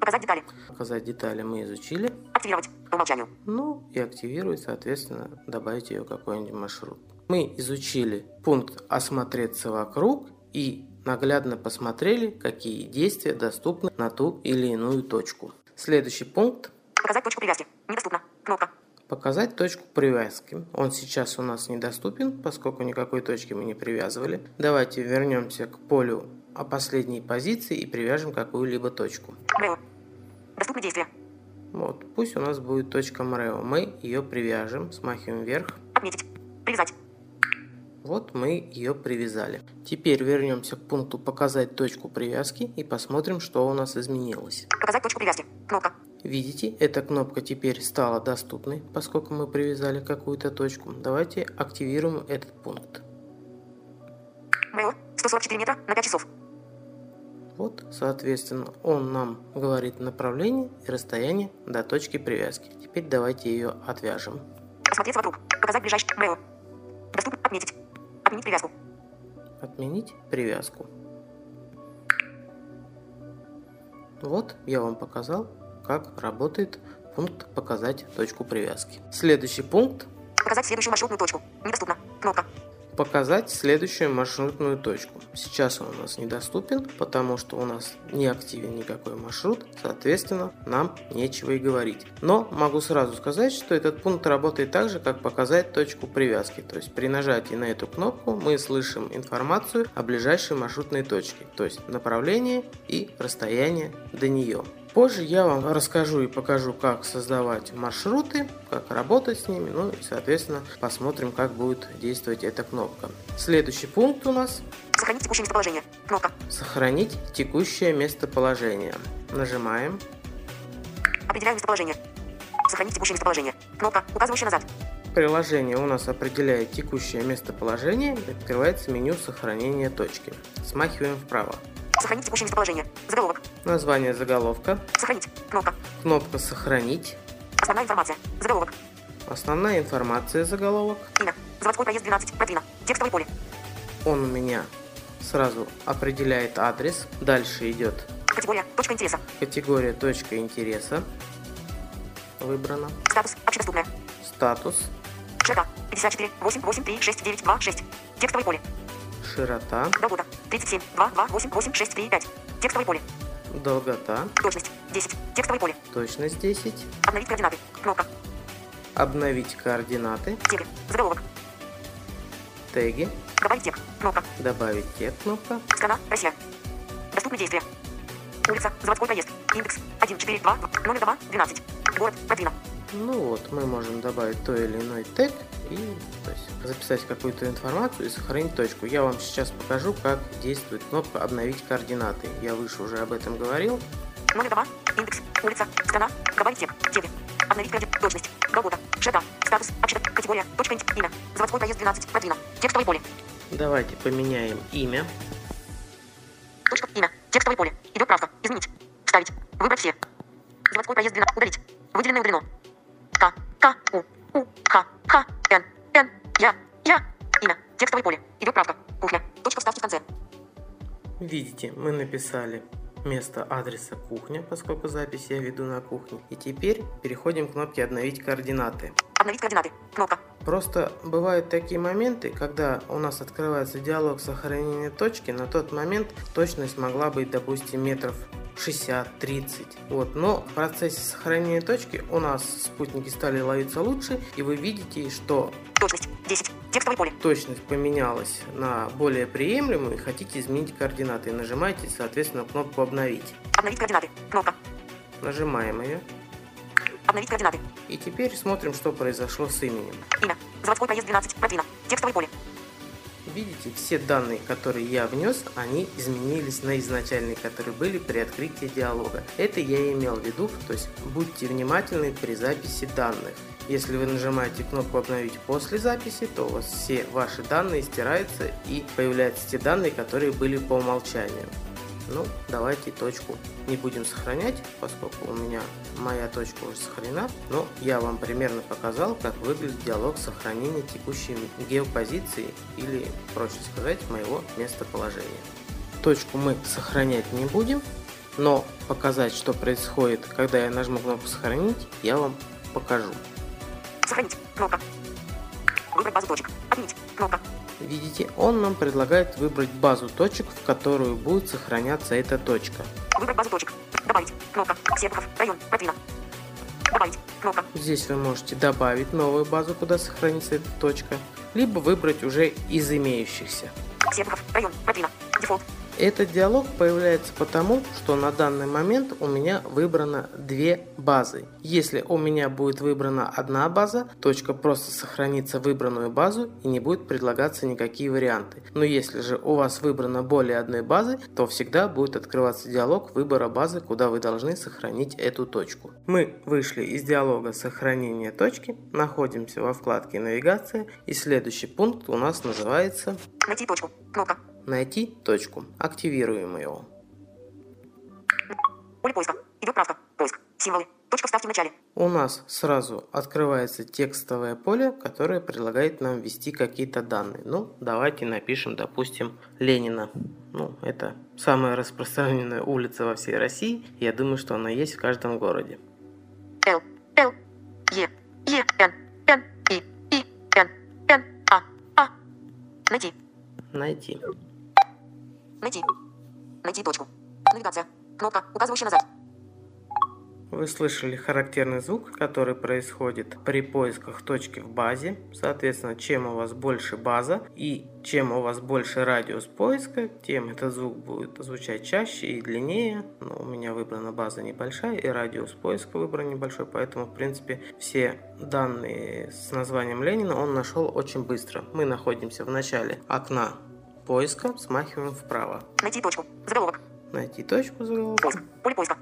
Показать детали. «Показать детали» мы изучили. Активировать. По умолчанию. Ну и активировать, соответственно, добавить ее какой-нибудь маршрут. Мы изучили пункт «Осмотреться вокруг» и наглядно посмотрели, какие действия доступны на ту или иную точку. Следующий пункт Показать точку привязки. Недоступно. Кнопка. Показать точку привязки. Он сейчас у нас недоступен, поскольку никакой точки мы не привязывали. Давайте вернемся к полю о последней позиции и привяжем какую-либо точку. Мрео. Доступны действия. Вот, пусть у нас будет точка МРЭО. Мы ее привяжем, смахиваем вверх. Отметить. Привязать. Вот мы ее привязали. Теперь вернемся к пункту «Показать точку привязки» и посмотрим, что у нас изменилось. Показать точку привязки. Кнопка. Видите, эта кнопка теперь стала доступной, поскольку мы привязали какую-то точку. Давайте активируем этот пункт. МЭО 144 метра на 5 часов. Вот, соответственно, он нам говорит направление и расстояние до точки привязки. Теперь давайте ее отвяжем. Осмотреться вокруг. Показать ближайший МЭО. Доступно. Отметить. Отменить привязку. Отменить привязку. Вот, я вам показал, как работает пункт «Показать точку привязки». Следующий пункт Показать следующую маршрутную точку. Недоступно. Кнопка. Показать следующую маршрутную точку. Сейчас он у нас недоступен, потому что у нас не активен никакой маршрут, соответственно, нам нечего и говорить. Но могу сразу сказать, что этот пункт работает так же, как показать точку привязки. То есть при нажатии на эту кнопку мы слышим информацию о ближайшей маршрутной точке, то есть направление и расстояние до нее. Позже я вам расскажу и покажу, как создавать маршруты, как работать с ними, ну и, соответственно, посмотрим, как будет действовать эта кнопка. Следующий пункт у нас Сохранить текущее местоположение. Кнопка. «Сохранить текущее местоположение». Нажимаем. Определяю местоположение. Сохранить текущее местоположение. Кнопка, указывающая назад. Приложение у нас определяет текущее местоположение открывается меню сохранения точки. Смахиваем вправо. Сохранить текущее местоположение. Заголовок. Название заголовка. Сохранить. Кнопка. Кнопка «Сохранить». Основная информация. Заголовок. Основная информация заголовок. Имя. Заводской проезд 12. Протвина. Текстовое поле. Он у меня сразу определяет адрес. Дальше идет Категория. Точка интереса. категория точка интереса. Выбрана. Статус. Общедоступная. Статус. Широта. 54. 8. 8. 3. 6. 9. 2. 6. Текстовое поле. Широта. Долгота. 37. 2. 2. 8. 8. 6. 3. 5. Текстовое поле. Долгота. Точность. 10. Текстовое поле. Точность 10. Обновить координаты. Кнопка. Обновить координаты. Теги. Заголовок. Теги. Добавить текст. Кнопка. Добавить текст. Кнопка. Страна. Россия. Доступны действия. Улица. Заводской проезд. Индекс. 1. 4. 2. Номер дома. 12. Город. Протвина. Ну вот, мы можем добавить то или иной тег и то есть, записать какую-то информацию и сохранить точку. Я вам сейчас покажу, как действует кнопка «Обновить координаты». Я выше уже об этом говорил. Номер дома. Индекс. Улица. Страна. Добавить текст. Теги. Обновить координаты. Точность. Долгота. Широта. Статус. Общество. Категория. Точка. Имя. Заводской проезд 12. Протвина. Текстовое поле. Давайте поменяем имя. Текстовое поле. Идет правка. Изменить. Вставить. Выбрать все. Заводской проезд 12. Удалить. Выделенное удалено. К. К. У. У. Х. Х. Н. Н. Я. Я. Имя. Текстовое поле. Идет правка. Кухня. Точка вставьте в конце. Видите, мы написали место адреса кухня, поскольку запись я веду на кухне. И теперь переходим к кнопке «Обновить координаты». Обновить координаты. Кнопка. Просто бывают такие моменты, когда у нас открывается диалог сохранения точки, на тот момент точность могла быть, допустим, метров 60-30. Вот. Но в процессе сохранения точки у нас спутники стали ловиться лучше, и вы видите, что Точность. 10. Текстовое поле. точность поменялась на более приемлемую, и хотите изменить координаты. Нажимаете, соответственно, кнопку «Обновить». Обновить координаты. Кнопка. Нажимаем ее. Обновить координаты. И теперь смотрим, что произошло с именем. Имя. Заводской проезд 12. Протвина. Текстовое поле. Видите, все данные, которые я внес, они изменились на изначальные, которые были при открытии диалога. Это я имел в виду, то есть будьте внимательны при записи данных. Если вы нажимаете кнопку «Обновить после записи», то у вас все ваши данные стираются и появляются те данные, которые были по умолчанию. Ну, давайте точку не будем сохранять, поскольку у меня моя точка уже сохранена. Но я вам примерно показал, как выглядит диалог сохранения текущей геопозиции или, проще сказать, моего местоположения. Точку мы сохранять не будем, но показать, что происходит, когда я нажму кнопку «Сохранить», я вам покажу. Сохранить. Кнопка. Выбрать базу точек. Отменить. Кнопка. Видите, он нам предлагает выбрать базу точек, в которую будет сохраняться эта точка. Выбрать базу точек. Добавить. Кнопка. Серпухов. Район. Протвина. Добавить. Кнопка. Здесь вы можете добавить новую базу, куда сохранится эта точка, либо выбрать уже из имеющихся. Серпухов. Район. Протвина. Дефолт. Этот диалог появляется потому, что на данный момент у меня выбрано две базы. Если у меня будет выбрана одна база, точка просто сохранится выбранную базу и не будет предлагаться никакие варианты. Но если же у вас выбрано более одной базы, то всегда будет открываться диалог выбора базы, куда вы должны сохранить эту точку. Мы вышли из диалога сохранения точки, находимся во вкладке навигация и следующий пункт у нас называется Найти точку. Кнопка. Найти точку. Активируем его. Поле поиска. Идет правка. Поиск. Символы. Точка вставки в начале. У нас сразу открывается текстовое поле, которое предлагает нам ввести какие-то данные. Ну, давайте напишем, допустим, Ленина. Ну, это самая распространенная улица во всей России. Я думаю, что она есть в каждом городе. Л. Л. Е. Е. Н. Н. И. И. Н. Н. А. А. Найти. Найти. Найти. Найти точку. Навигация. Кнопка, указывающая назад. Вы слышали характерный звук, который происходит при поисках точки в базе. Соответственно, чем у вас больше база и чем у вас больше радиус поиска, тем этот звук будет звучать чаще и длиннее. Но у меня выбрана база небольшая и радиус поиска выбран небольшой, поэтому, в принципе, все данные с названием Ленина он нашел очень быстро. Мы находимся в начале окна поиска, смахиваем вправо. Найти точку. Заголовок. Найти точку заголовка. Поиск. Поле поиска.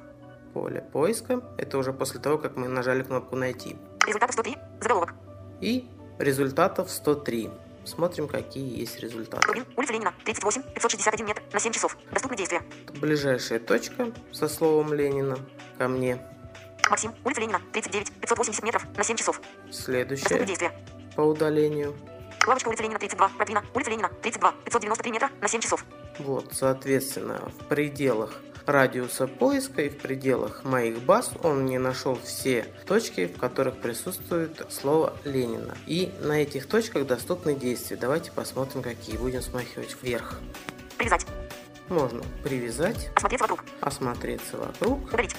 поле поиска. Это уже после того, как мы нажали кнопку «Найти». Результатов 103. Заголовок. И результатов 103. Смотрим, какие есть результаты. Рубин. Улица Ленина. 38. 561 метр. На 7 часов. Доступны действия. Ближайшая точка со словом Ленина ко мне. Максим. Улица Ленина. 39. 580 метров. На 7 часов. Доступны Следующая действия. по удалению. Лавочка улица Ленина 32. Продвина. Улица Ленина 32. 593 метра. На 7 часов. Вот, соответственно, в пределах радиуса поиска и в пределах моих баз он мне нашел все точки, в которых присутствует слово Ленина. И на этих точках доступны действия. Давайте посмотрим, какие. Будем смахивать вверх. Привязать. Можно привязать, Осмотреться вокруг. осмотреться вокруг, Удалить.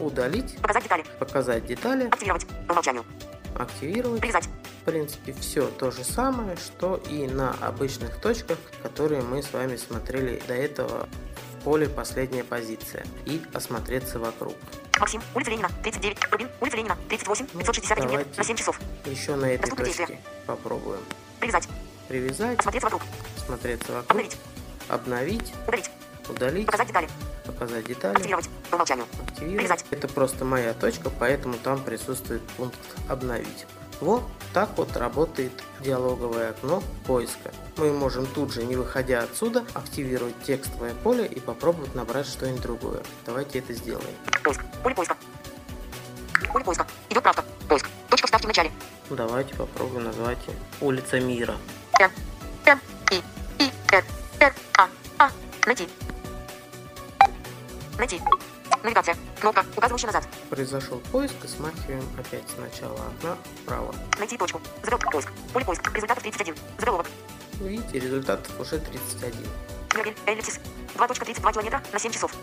удалить, Показать детали. показать детали, Активировать. По умолчанию. Активировать. Привязать. В принципе, все то же самое, что и на обычных точках, которые мы с вами смотрели до этого в поле «Последняя позиция» и осмотреться вокруг. Максим. Улица Ленина 39. Рубин. Улица Ленина 38. 561 метр. На 7 часов. Еще на этой Доступны точке действия. попробуем Привязать. привязать, Осмотреться вокруг. смотреться вокруг, Обновить. обновить, Удалить. Удалить, Показать детали. показать детали, Активировать. По умолчанию. активировать. Привязать. Это просто моя точка, поэтому там присутствует пункт «Обновить». Вот так вот работает диалоговое окно поиска. Мы можем тут же, не выходя отсюда, активировать текстовое поле и попробовать набрать что-нибудь другое. Давайте это сделаем. Поиск. Поле поиска. Поле поиска. Идет правка. Поиск. Точка вставки в начале. Давайте попробуем назвать «Улица мира». Н. Н. И. И. Н. Н. А. А. Найти. Найти. Навигация. Кнопка, указывающая назад. Произошел поиск и смахиваем опять с начала окна вправо. Найти точку. Заголовок. Поиск. Поле поиск. Результатов 31. Заголовок. Видите, результатов уже 31. Мирабель. Эллипсис. 2.32 километра на 7 часов.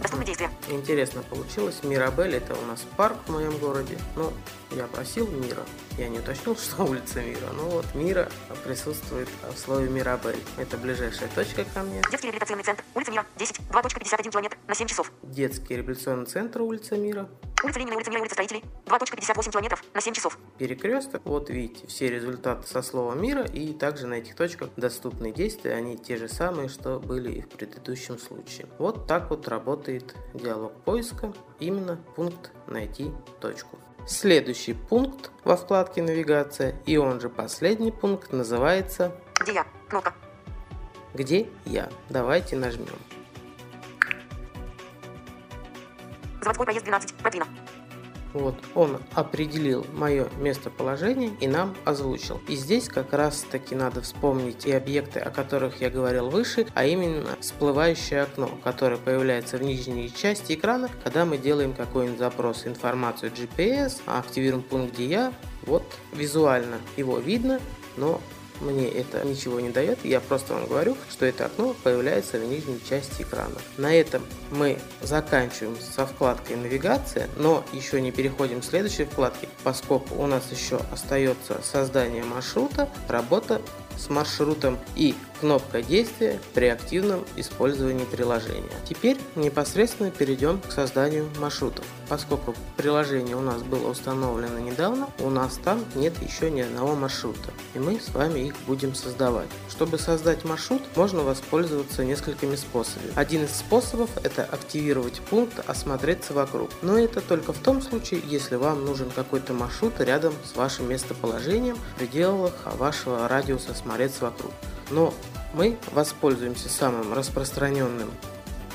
Доступны действия. Интересно получилось. Мирабель это у нас парк в моем городе. Ну, я просил Мира. Я не уточнил, что улица Мира. Но вот Мира присутствует в слове Мирабель. Это ближайшая точка ко мне. Детский реабилитационный центр. Улица Мира. 10. 2.51 километр на 7 часов. Детский реабилитационный центр улица Мира. Улица Ленина, улица Мира, улица Строителей. 2.58 километров на 7 часов. Перекресток. Вот видите, все результаты со слова мира и также на этих точках доступные действия, они те же самые, что были и в предыдущем случае. Вот так вот работает диалог поиска, именно пункт «Найти точку». Следующий пункт во вкладке «Навигация» и он же последний пункт называется Где я? Кнопка. «Где я?». Давайте нажмем. Заводской проезд 12. Продвина. Вот, он определил мое местоположение и нам озвучил. И здесь как раз таки надо вспомнить и объекты, о которых я говорил выше, а именно всплывающее окно, которое появляется в нижней части экрана, когда мы делаем какой-нибудь запрос, информацию GPS, активируем пункт где я, вот визуально его видно, но мне это ничего не дает, я просто вам говорю, что это окно появляется в нижней части экрана. На этом мы заканчиваем со вкладкой навигация, но еще не переходим к следующей вкладке, поскольку у нас еще остается создание маршрута, работа с маршрутом и кнопка действия при активном использовании приложения. Теперь непосредственно перейдем к созданию маршрутов. Поскольку приложение у нас было установлено недавно, у нас там нет еще ни одного маршрута, и мы с вами их будем создавать. Чтобы создать маршрут, можно воспользоваться несколькими способами. Один из способов это активировать пункт «Осмотреться вокруг», но это только в том случае, если вам нужен какой-то маршрут рядом с вашим местоположением в пределах вашего радиуса «Смотреться вокруг». Но мы воспользуемся самым распространенным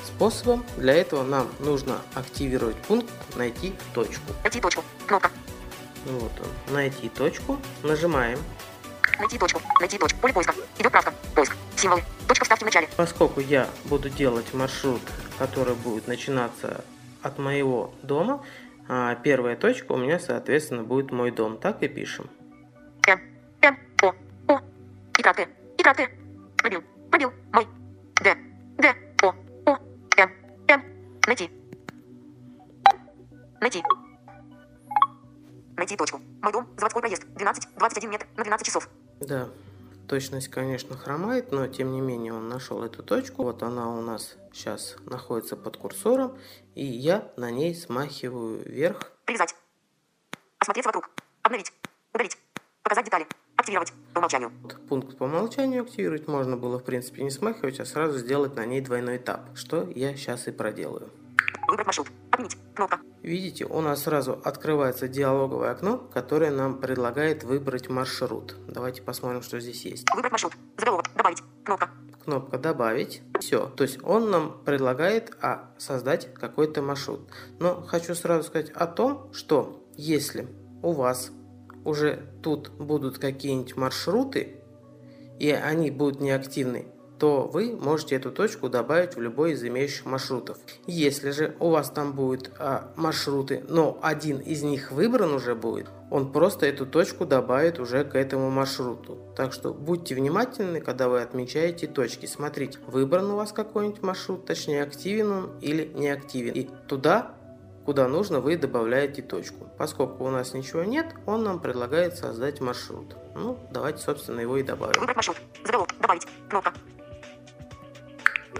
способом. Для этого нам нужно активировать пункт «Найти точку». Найти точку. Кнопка. Вот он. «Найти точку». Нажимаем. Найти точку. Найти точку. Поле поиска. Идет правка. Поиск. Символы. Точка вставки в начале. Поскольку я буду делать маршрут, который будет начинаться от моего дома, а первая точка у меня, соответственно, будет мой дом. Так и пишем. М. М. О. О. И Т. И Т. Пробил. Пробил. Мой. Д. Д. О. О. М. М. Найти. Найти. Найти точку. Мой дом. Заводской проезд. 12. 21 метр на 12 часов. Да, точность, конечно, хромает, но тем не менее он нашел эту точку. Вот она у нас сейчас находится под курсором, и я на ней смахиваю вверх. Привязать. Осмотреться вокруг. Обновить. Удалить. Показать детали. Активировать. По умолчанию. Пункт по умолчанию активировать можно было, в принципе, не смахивать, а сразу сделать на ней двойной этап, что я сейчас и проделаю. Выбрать маршрут. Отменить. Кнопка. Видите, у нас сразу открывается диалоговое окно, которое нам предлагает выбрать маршрут. Давайте посмотрим, что здесь есть. Выбрать маршрут. Заголовок. Добавить. Кнопка. Кнопка «Добавить». Все. То есть он нам предлагает а, создать какой-то маршрут. Но хочу сразу сказать о том, что если у вас уже тут будут какие-нибудь маршруты, и они будут неактивны, то вы можете эту точку добавить в любой из имеющих маршрутов. Если же у вас там будут а, маршруты, но один из них выбран уже будет, он просто эту точку добавит уже к этому маршруту. Так что будьте внимательны, когда вы отмечаете точки. Смотрите, выбран у вас какой-нибудь маршрут, точнее активен он или не активен. И туда куда нужно, вы добавляете точку. Поскольку у нас ничего нет, он нам предлагает создать маршрут. Ну, давайте, собственно, его и добавим. Выбрать маршрут. Заголовок. Добавить. Кнопка.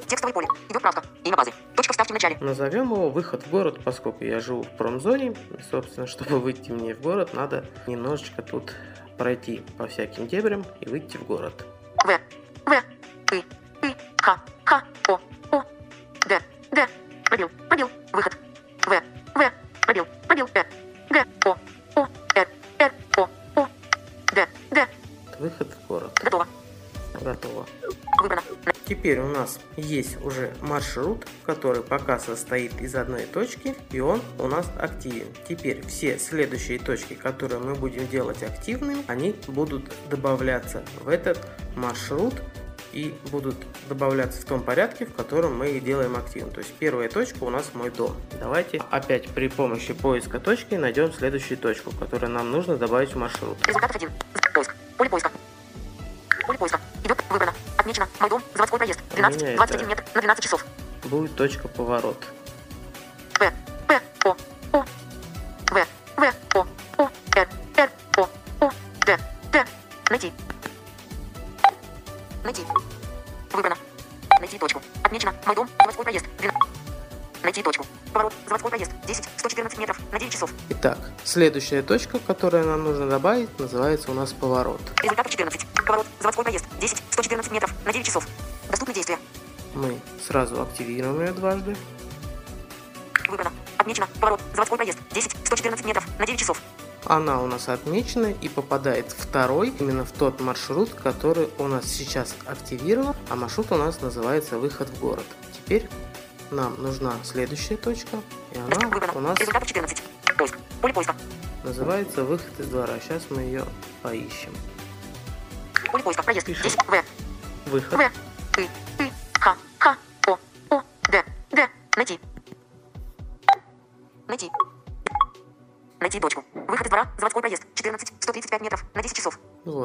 Текстовое поле. Идет правка. Имя базы. Точка вставки в начале. Назовем его «Выход в город», поскольку я живу в промзоне. Собственно, чтобы выйти мне в город, надо немножечко тут пройти по всяким дебрям и выйти в город. В. В. И. И. Х. Х. О. О. Д. Д. Пробил. Пробил. Нас есть уже маршрут, который пока состоит из одной точки, и он у нас активен. Теперь все следующие точки, которые мы будем делать активными, они будут добавляться в этот маршрут и будут добавляться в том порядке, в котором мы их делаем активным. То есть первая точка у нас мой дом. Давайте опять при помощи поиска точки найдем следующую точку, которую нам нужно добавить в маршрут. Результатов один. Поиск. Поле поиска. 12. меня 21 это- метр на 12 часов. Будет точка поворот. В. П. О. О. В. В. О. О. Р. Р. О. О. Д. Д. Найти. Найти. Выбрано. Найти точку. Отмечено. Мой дом. Заводской проезд. 12. Найти точку. Поворот. Заводской проезд. 10. 114 метров на 9 часов. Итак, следующая точка, которую нам нужно добавить, называется у нас поворот. Результат дважды. Выбрано. Отмечено. Поворот. Заводской проезд. 10. 114 метров на 9 часов. Она у нас отмечена и попадает второй, именно в тот маршрут, который у нас сейчас активирован, а маршрут у нас называется выход в город. Теперь нам нужна следующая точка, и она Выбрано. у нас Результатов 14. Поиск. Поле поиска. называется выход из двора. Сейчас мы ее поищем. Поле поиска. Проезд. Пишем. 10. В. Выход. В. И.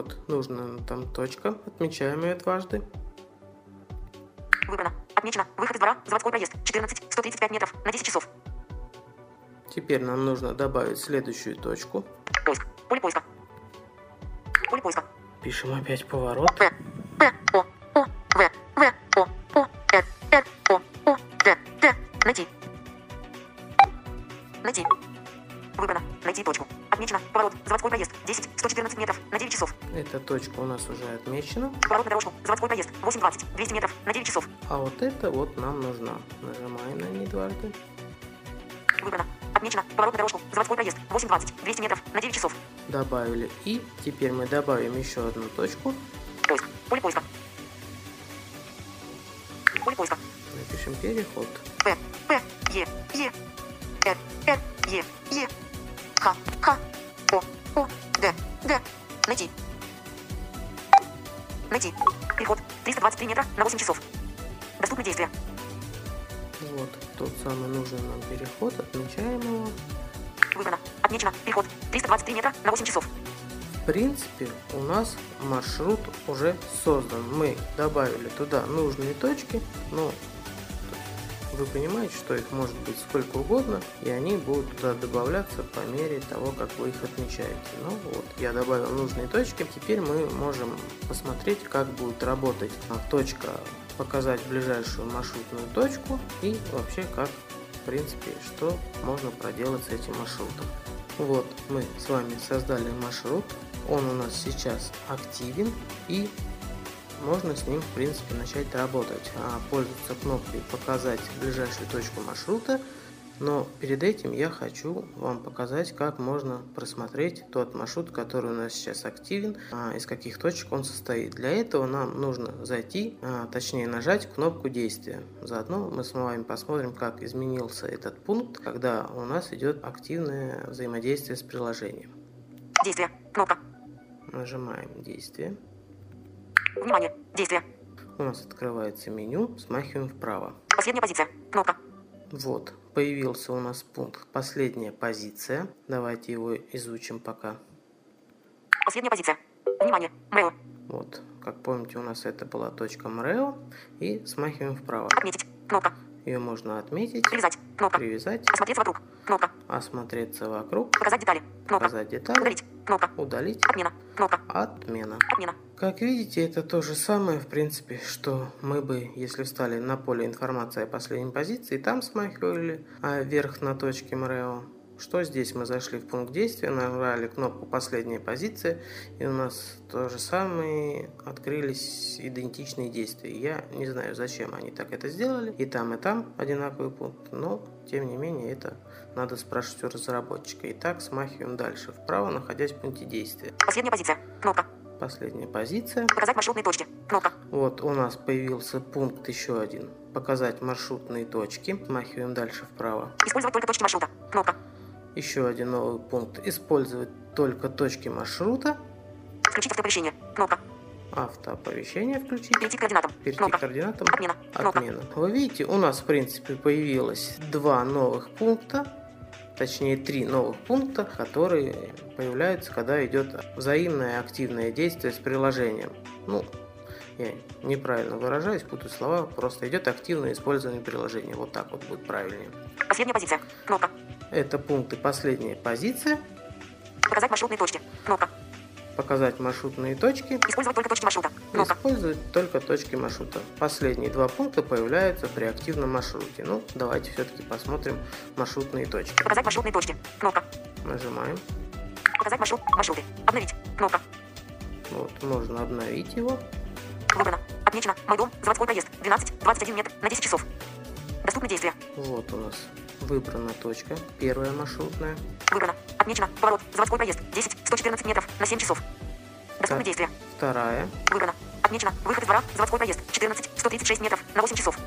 Вот, нужна там точка. Отмечаем ее дважды. Выбрано. Отмечено. Выход из двора. Заводской проезд. 14. 135 метров на 10 часов. Теперь нам нужно добавить следующую точку. Поиск. Поле поиска. Поле поиска. Пишем опять поворот. П, П, О, точка у нас уже отмечена. Поворот на дорожку. Заводской проезд. 8.20. 200 метров. На 9 часов. А вот это вот нам нужна. Нажимаем на ней дважды. Выбрано. Отмечено. Поворот на дорожку. Заводской проезд. 8.20. 200 метров. На 9 часов. Добавили. И теперь мы добавим еще одну точку. Поиск. Поле поиска. Поле поиска. Напишем переход. П, П, Е, Е, Р, Р, Е, Е, Х, Х, О, О, Д, Д. Найти. Найти. Переход. 323 метра на 8 часов. Доступны действия. Вот тот самый нужный нам переход. Отмечаем его. Выбрано. Отмечено. Переход. 323 метра на 8 часов. В принципе, у нас маршрут уже создан. Мы добавили туда нужные точки, но вы понимаете, что их может быть сколько угодно, и они будут туда добавляться по мере того, как вы их отмечаете. Ну вот, я добавил нужные точки. Теперь мы можем посмотреть, как будет работать а, точка, показать ближайшую маршрутную точку и вообще как, в принципе, что можно проделать с этим маршрутом. Вот, мы с вами создали маршрут, он у нас сейчас активен и можно с ним в принципе начать работать, а пользоваться кнопкой «Показать ближайшую точку маршрута». Но перед этим я хочу вам показать, как можно просмотреть тот маршрут, который у нас сейчас активен, а, из каких точек он состоит. Для этого нам нужно зайти, а, точнее нажать кнопку действия. Заодно мы с вами посмотрим, как изменился этот пункт, когда у нас идет активное взаимодействие с приложением. Действие. Кнопка. Нажимаем действие. Внимание. Действие. У нас открывается меню, смахиваем вправо. Последняя позиция. Кнопка. Вот, появился у нас пункт «Последняя позиция». Давайте его изучим пока. Последняя позиция. Внимание. Мейл. Вот, как помните, у нас это была точка МРЭО. И смахиваем вправо. Отметить. Кнопка. Ее можно отметить, Привязать. Кнопка. привязать, Осмотреться вокруг. Кнопка. осмотреться вокруг, Показать детали. Кнопка. показать детали, Удалить. Кнопка. удалить, Отмена. Кнопка. отмена. Отмена. Как видите, это то же самое, в принципе, что мы бы, если встали на поле информации о последней позиции, там смахивали а вверх на точке МРЭО. Что здесь мы зашли в пункт действия, нажали кнопку «Последняя позиция», и у нас то же самое, открылись идентичные действия. Я не знаю, зачем они так это сделали, и там, и там одинаковый пункт, но, тем не менее, это надо спрашивать у разработчика. Итак, смахиваем дальше вправо, находясь в пункте действия. Последняя позиция. Кнопка. Последняя позиция. Показать маршрутные точки. Кнопка. Вот у нас появился пункт еще один. Показать маршрутные точки. Смахиваем дальше вправо. Использовать только точки маршрута. Кнопка. Еще один новый пункт. Использовать только точки маршрута. Включить автооповещение. Кнопка. Автооповещение включить. Перейти к координатам. Перейти к Кнопка. координатам. Отмена. Кнопка. Отмена. Вы видите, у нас в принципе появилось два новых пункта. Точнее, три новых пункта, которые появляются, когда идет взаимное активное действие с приложением. Ну, я неправильно выражаюсь, путаю слова, просто идет активное использование приложения. Вот так вот будет правильнее. Последняя позиция. Кнопка. Это пункты последняя позиция. Показать маршрутные точки. Кнопка. Показать маршрутные точки. Использовать только точки маршрута. Кнопка. Использовать только точки маршрута. Последние два пункта появляются при активном маршруте. Ну, давайте все-таки посмотрим маршрутные точки. Показать маршрутные точки. Кнопка. Нажимаем. Показать маршрут. Маршруты. Обновить. Кнопка. Вот, можно обновить его. Выбрано. Отмечено. Мой дом. Заводской проезд. 12-21 метр на 10 часов. Доступны действия. Вот у нас выбрана точка, первая маршрутная. Выбрано. Отмечено. Поворот. Заводской проезд. 10-114 метров на 7 часов. Доступны действия. Вторая, Выбрано. Отмечено. Выход из двора. Заводской проезд. 14-136 метров на 8 часов.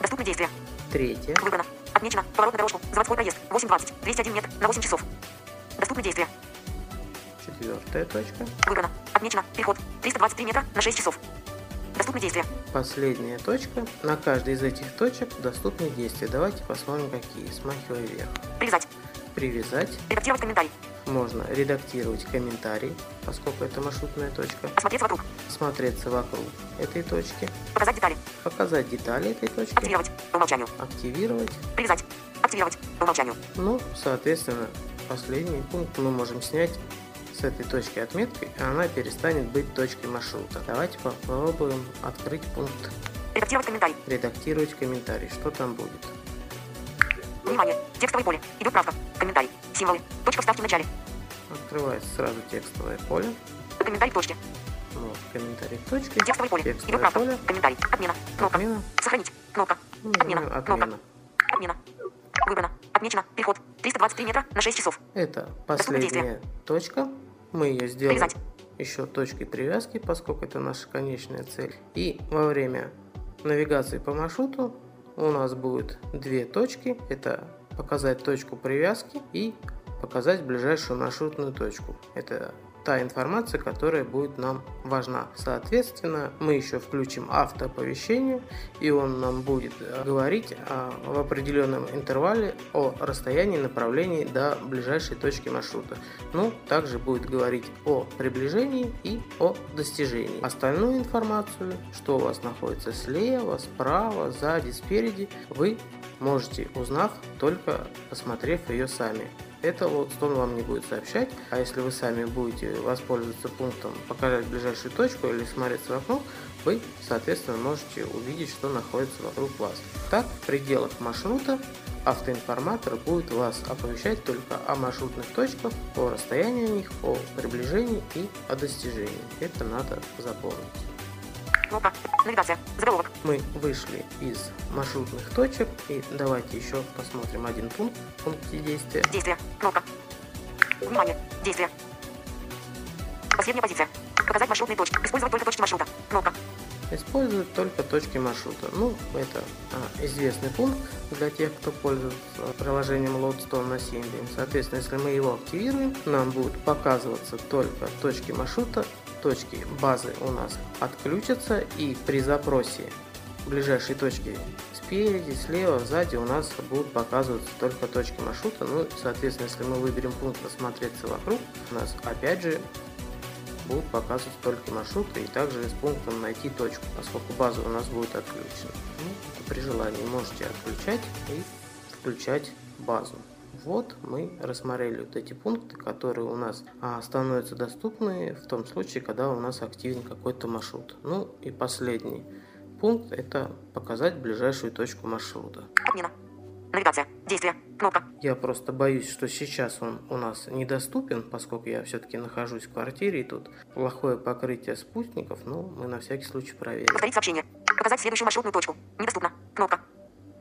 Доступны действия. третья, Выбрано. Отмечено. Поворот на дорожку. Заводской проезд. 8.20. 201 метр на 8 часов. Доступны действия. четвертая точка, Выбрано. Отмечено. Переход. 323 метра на 6 часов. Доступны действия. последняя точка. На каждой из этих точек доступны действия. Давайте посмотрим, какие. Смахивая вверх. Привязать. Привязать. Редактировать комментарий. Можно редактировать комментарий, поскольку это маршрутная точка. Осмотреться вокруг. Смотреться вокруг этой точки. Показать детали. Показать детали этой точки. Активировать. По умолчанию. Активировать. Привязать. Активировать. По умолчанию. Ну, соответственно, последний пункт мы можем снять с этой точки отметкой она перестанет быть точкой маршрута. Давайте попробуем открыть пункт Редактировать комментарий. «Редактировать комментарий». Что там будет? Внимание. Текстовое поле. Идет правка. Комментарий. Символы. Точка вставки в начале. Открывается сразу текстовое поле. Комментарий в точке. Вот, комментарий в точке. Текстовое поле. Текстовое Идет правка. поле. Комментарий. Отмена. Кнопка. Отмена. Сохранить. Кнопка. Отмена. Нажимаем Кнопка. «Отмена». Отмена. Выбрано. Отмечено. Переход. 323 метра на 6 часов. Это последняя точка. Мы ее сделаем Привязать. еще точкой привязки, поскольку это наша конечная цель. И во время навигации по маршруту у нас будет две точки. Это показать точку привязки и показать ближайшую маршрутную точку. Это та информация, которая будет нам важна. Соответственно, мы еще включим автооповещение, и он нам будет э, говорить а, в определенном интервале о расстоянии направлении до ближайшей точки маршрута. Ну, также будет говорить о приближении и о достижении. Остальную информацию, что у вас находится слева, справа, сзади, спереди, вы можете узнав, только посмотрев ее сами. Это Лоудстон вам не будет сообщать, а если вы сами будете воспользоваться пунктом показать ближайшую точку или смотреться в окно, вы, соответственно, можете увидеть, что находится вокруг вас. Так, в пределах маршрута автоинформатор будет вас оповещать только о маршрутных точках, о расстоянии них, о приближении и о достижении. Это надо запомнить. Кнопка. Навигация. Заголовок. Мы вышли из маршрутных точек и давайте еще посмотрим один пункт в пункте действия. Действие. Кнопка. Внимание. Действие. Последняя позиция. Показать маршрутные точки. Использовать только точки маршрута. Кнопка. Используют только точки маршрута. Ну, это а, известный пункт для тех, кто пользуется приложением Loadstone на Symbian. Соответственно, если мы его активируем, нам будут показываться только точки маршрута, точки базы у нас отключатся, и при запросе ближайшей точки спереди, слева, сзади у нас будут показываться только точки маршрута. Ну, соответственно, если мы выберем пункт «Осмотреться вокруг», у нас опять же будут показывать только маршруты и также с пунктом найти точку, поскольку база у нас будет отключена. Ну, при желании можете отключать и включать базу. Вот мы рассмотрели вот эти пункты, которые у нас а, становятся доступны в том случае, когда у нас активен какой-то маршрут. Ну и последний пункт это показать ближайшую точку маршрута. Отмена. Навигация. Действие. Кнопка. Я просто боюсь, что сейчас он у нас недоступен, поскольку я все-таки нахожусь в квартире и тут плохое покрытие спутников, но мы на всякий случай проверим. Повторить сообщение. Показать следующую маршрутную точку. Недоступно. Кнопка.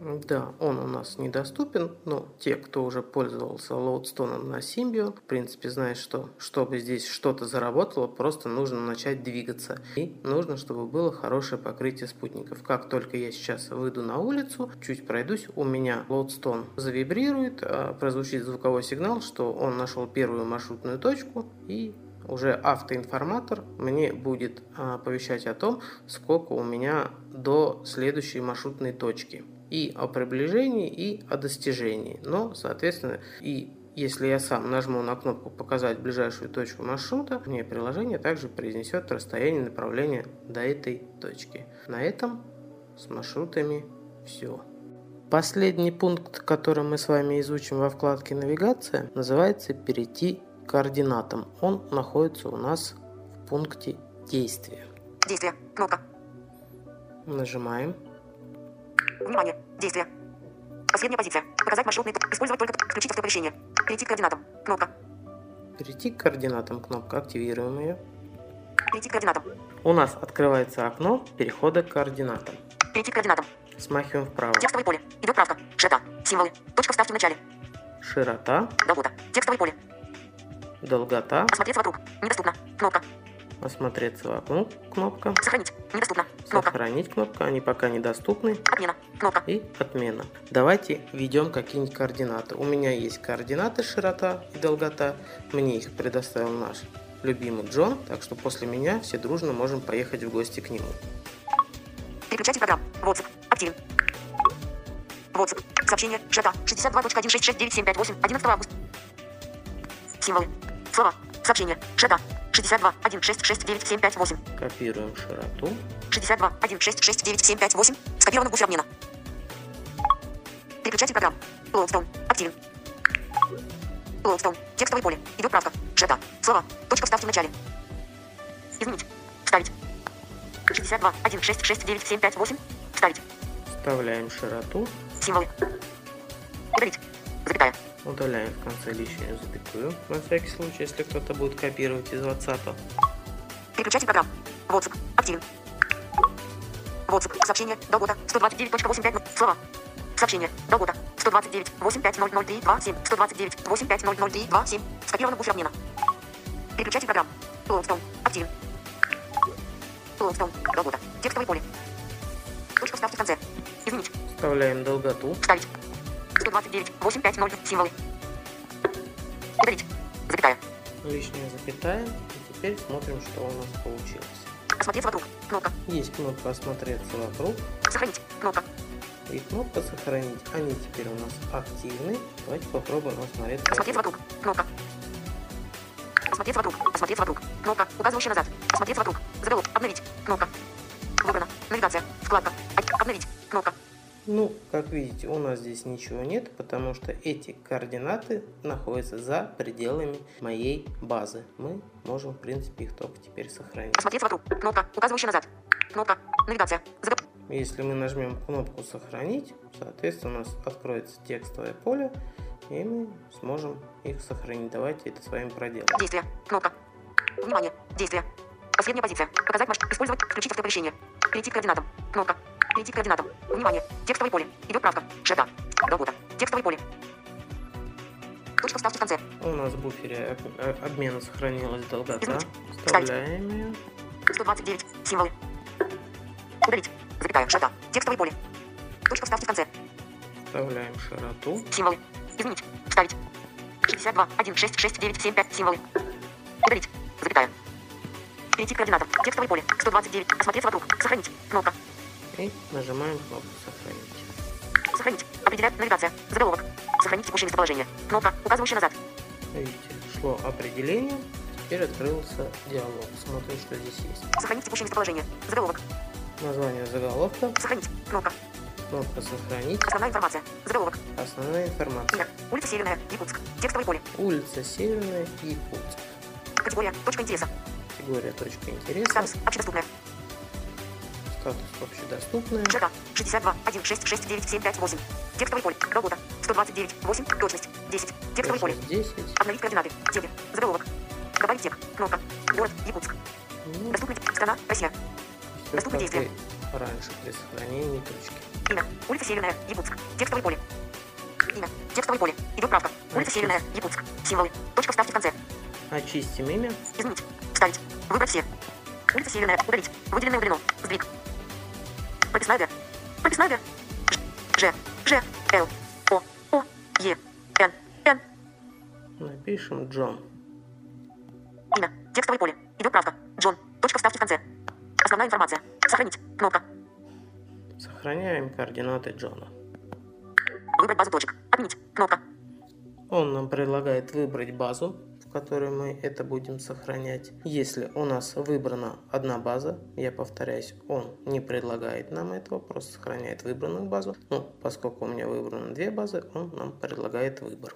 Да, он у нас недоступен, но те, кто уже пользовался лоудстоном на Symbian, в принципе, знают, что чтобы здесь что-то заработало, просто нужно начать двигаться. И нужно, чтобы было хорошее покрытие спутников. Как только я сейчас выйду на улицу, чуть пройдусь, у меня лоудстон завибрирует, а, прозвучит звуковой сигнал, что он нашел первую маршрутную точку и уже автоинформатор мне будет а, оповещать о том, сколько у меня до следующей маршрутной точки и о приближении, и о достижении. Но, соответственно, и если я сам нажму на кнопку «Показать ближайшую точку маршрута», мне приложение также произнесет расстояние направления до этой точки. На этом с маршрутами все. Последний пункт, который мы с вами изучим во вкладке «Навигация», называется «Перейти к координатам». Он находится у нас в пункте «Действия». Действие. Кнопка. Нажимаем. Внимание. Действие. Последняя позиция. Показать маршрутный точки. Использовать только включить автооповещение. Перейти к координатам. Кнопка. Перейти к координатам. Кнопка. Активируем ее. Перейти к координатам. У нас открывается окно перехода к координатам. Перейти к координатам. Смахиваем вправо. Текстовое поле. Идет правка. Широта. Символы. Точка вставки в начале. Широта, Долгота. Текстовое поле. долгота, Осмотреться вокруг. Недоступно. Кнопка. Осмотреться вокруг, кнопка, Сохранить. Недоступно. Кнопка. сохранить кнопка, они пока недоступны, Отмена. Кнопка. и отмена. Давайте введем какие-нибудь координаты. У меня есть координаты широта и долгота, мне их предоставил наш любимый Джон, так что после меня все дружно можем поехать в гости к нему. Переключатель программ. WhatsApp. Активен. WhatsApp. Сообщение. Широта. 62.1669758. 11 августа. Символы. Слова. Сообщение. Широта. 62.1669758. Копируем широту, 62.1669758. Скопировано в буфер обмена. Переключатель программ. Лоудстон. Активен. Лоудстон. Текстовое поле. Идет правка. Широта. Слова. Точка вставки в начале. Изменить. Вставить. 62, 1, 6, 6, 9, 7, 5, 8. Вставить. Вставляем широту. Символы. Удалить. Запятая. Удаляем в конце лишнюю запятую. На всякий случай, если кто-то будет копировать из WhatsApp. Переключатель программ. WhatsApp. Активен. WhatsApp. Сообщение. Долгота. 129.85. Слова. Сообщение. Долгота. 129. 85000327. 129. 85000327. Скопировано буфер обмена. Переключатель программ. Лоудстон. Активен. Лоудстон. Долгота. Текстовое поле. Точка вставки в конце. Изменить. Вставляем долготу. Вставить. 129. 850. Символы. Удалить. Запятая. Лишняя запятая. И теперь смотрим, что у нас получилось. Осмотреться вокруг. Кнопка. Есть кнопка «Осмотреться вокруг» Сохранить. Кнопка. и кнопка «Сохранить». Они теперь у нас активны. Давайте попробуем осмотреться Осмотреться вокруг. Кнопка. Осмотреться вокруг. Осмотреться вокруг. Кнопка, указывающая назад. Осмотреться вокруг. Заголовок. Обновить. Кнопка. Выбрано. Навигация. Вкладка. Обновить. Кнопка. Ну, как видите, у нас здесь ничего нет, потому что эти координаты находятся за пределами моей базы. Мы можем, в принципе, их только теперь сохранить. Осмотреться вокруг. Кнопка, указывающая назад. Кнопка. Навигация. Загов... Если мы нажмем кнопку «Сохранить», соответственно, у нас откроется текстовое поле, и мы сможем их сохранить. Давайте это с вами проделаем. Действие. Кнопка. Внимание. Действие. Последняя позиция. Показать масштаб. Использовать. Включить автооповещение. Перейти к координатам. Кнопка. Перейти к координатам. Внимание. Текстовое поле. Идет правка. Шета. Долгота. Текстовое поле. Точка вставки в конце. У нас в буфере об- обмена сохранилась долгота. Изменить. Вставляем ее. 129. Символы. Удалить. Запятая. Шата. Текстовое поле. Точка вставки в конце. Вставляем широту. Символы. Изменить. Вставить. 62. 1, 6, 6, 9, 7, 5. Символы. Удалить. Запятая. Перейти к координатам. Текстовое поле. 129. Осмотреться вокруг. Сохранить. Кнопка. И нажимаем кнопку «Сохранить». Сохранить. Определять навигация. Заголовок. Сохранить текущее местоположение. Кнопка, указывающая назад. Видите, шло определение. Теперь открылся диалог. Смотрим, что здесь есть. Сохранить текущее местоположение. Заголовок. Название заголовка. Сохранить. Кнопка. Кнопка «Сохранить». Основная информация. Заголовок. Основная информация. Имя. Улица Северная. Якутск. Текстовое поле. Улица Северная, Якутск. Категория. Точка интереса. Категория точка интереса. Статус. Общедоступная. Статус общедоступная. ЖК. 62. 1, 6, 6, 9, 7, 5, 8. Текстовое поле. Долгота. 129. 8. Точность. 10. Текстовое поле. Точность 10. Обновить координаты. Теги. Заголовок. Добавить текст. Кнопка. Город. Якутск. Ну, Доступный. Страна. Россия. все доступны как действия. раньше при сохранении точки. Имя. Улица Северная. Якутск. Текстовое поле. Имя. Текстовое поле. Идет правка. Улица Окей. Северная. Якутск. Символы. Точка вставки в конце. Очистим имя. Изменить. Вставить. Выбрать все. Улица Северная. Удалить. Выделенное удалено. Сдвиг. Прописная Г. Ж. Ж. Л. О. О. Е. Н. Н. Напишем Джон. Имя. Текстовое поле. Идет правка. Джон. Точка вставки в конце. Основная информация. Сохранить. Кнопка. Сохраняем координаты Джона. Выбрать базу точек. Отменить. Кнопка. Он нам предлагает выбрать базу, которой мы это будем сохранять. Если у нас выбрана одна база, я повторяюсь, он не предлагает нам этого, просто сохраняет выбранную базу. Но поскольку у меня выбраны две базы, он нам предлагает выбор.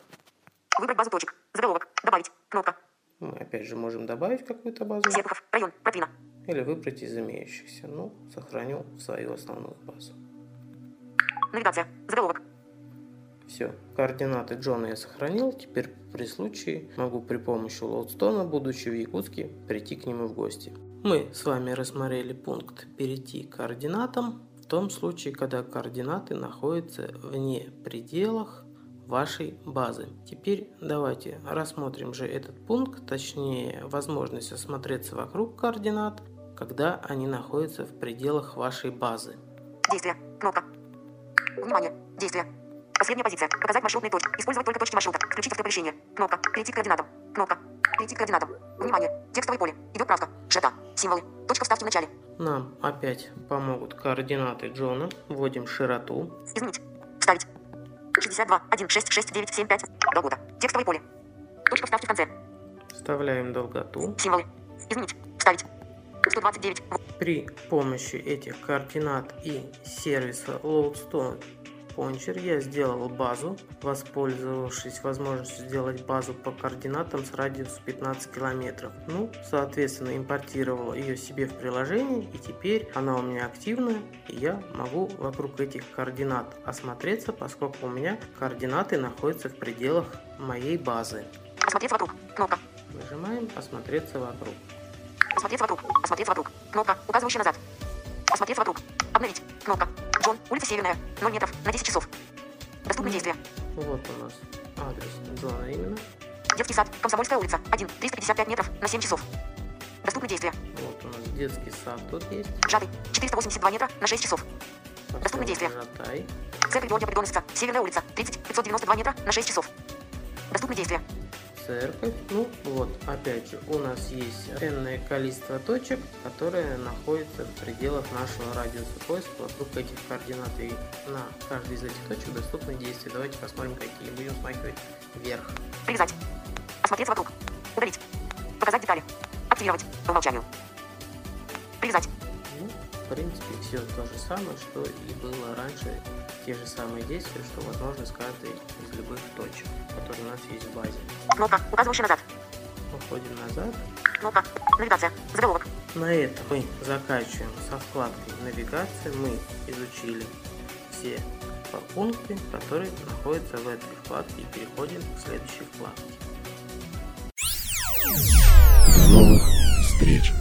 Выбрать базу точек. Заголовок. Добавить. Кнопка. Мы опять же можем добавить какую-то базу Серпухов. Район. Протвина. или выбрать из имеющихся. Ну, сохраню свою основную базу. Навигация. Заголовок. Все, координаты Джона я сохранил. Теперь при случае могу при помощи лоудстона, будучи в Якутске, прийти к нему в гости. Мы с вами рассмотрели пункт «Перейти к координатам» в том случае, когда координаты находятся вне пределах вашей базы. Теперь давайте рассмотрим же этот пункт, точнее возможность осмотреться вокруг координат, когда они находятся в пределах вашей базы. Действие. Кнопка. Внимание. Действие. Последняя позиция. Показать маршрутные точки. Использовать только точки маршрута. Включить автооповещение. Кнопка. Перейти к координатам. Кнопка. Перейти к координатам. Внимание. Текстовое поле. Идет правка. Шета. Символы. Точка вставки в начале. Нам опять помогут координаты Джона. Вводим широту. Изменить. Вставить. 62. 1, 6, 6, 9, 7, 5. Долгота. Текстовое поле. Точка вставки в конце. Вставляем долготу. Символы. Изменить. Вставить. 129. При помощи этих координат и сервиса Loadstone Poncher я сделал базу, воспользовавшись возможностью сделать базу по координатам с радиусом 15 километров. Ну, соответственно, импортировал ее себе в приложение, и теперь она у меня активная, и я могу вокруг этих координат осмотреться, поскольку у меня координаты находятся в пределах моей базы. Осмотреться вокруг. Кнопка. Нажимаем «Осмотреться вокруг». Осмотреться вокруг. Осмотреться вокруг. Кнопка, указывающая назад. Осмотреться вокруг. Обновить. Кнопка. Джон, улица Северная. 0 метров на 10 часов. Доступны действия. Вот у нас адрес Джона именно. Детский сад. Комсомольская улица. 1. 355 метров на 7 часов. Доступны действия. Вот у нас детский сад тут есть. Жатый. 482 метра на 6 часов. Доступны действия. Жатай. Церковь Георгия Придоносица. Северная улица. 30. 592 метра на 6 часов. Доступны действия. Церковь. Ну вот, опять же, у нас есть энное количество точек, которые находятся в пределах нашего радиуса поиска вокруг этих координат. И на каждой из этих точек доступны действия. Давайте посмотрим, какие. Будем смахивать вверх. Привязать. Осмотреться вокруг. Удалить. Показать детали. Активировать. По умолчанию. Привязать. В принципе, все то же самое, что и было раньше. Те же самые действия, что возможно с каждой из любых точек, которые у нас есть в базе. Кнопка, указывающая назад. Уходим назад. Кнопка. Навигация. Заголовок. На этом мы заканчиваем со вкладкой навигация. Мы изучили все пункты, которые находятся в этой вкладке и переходим к следующей вкладке. До новых встреч!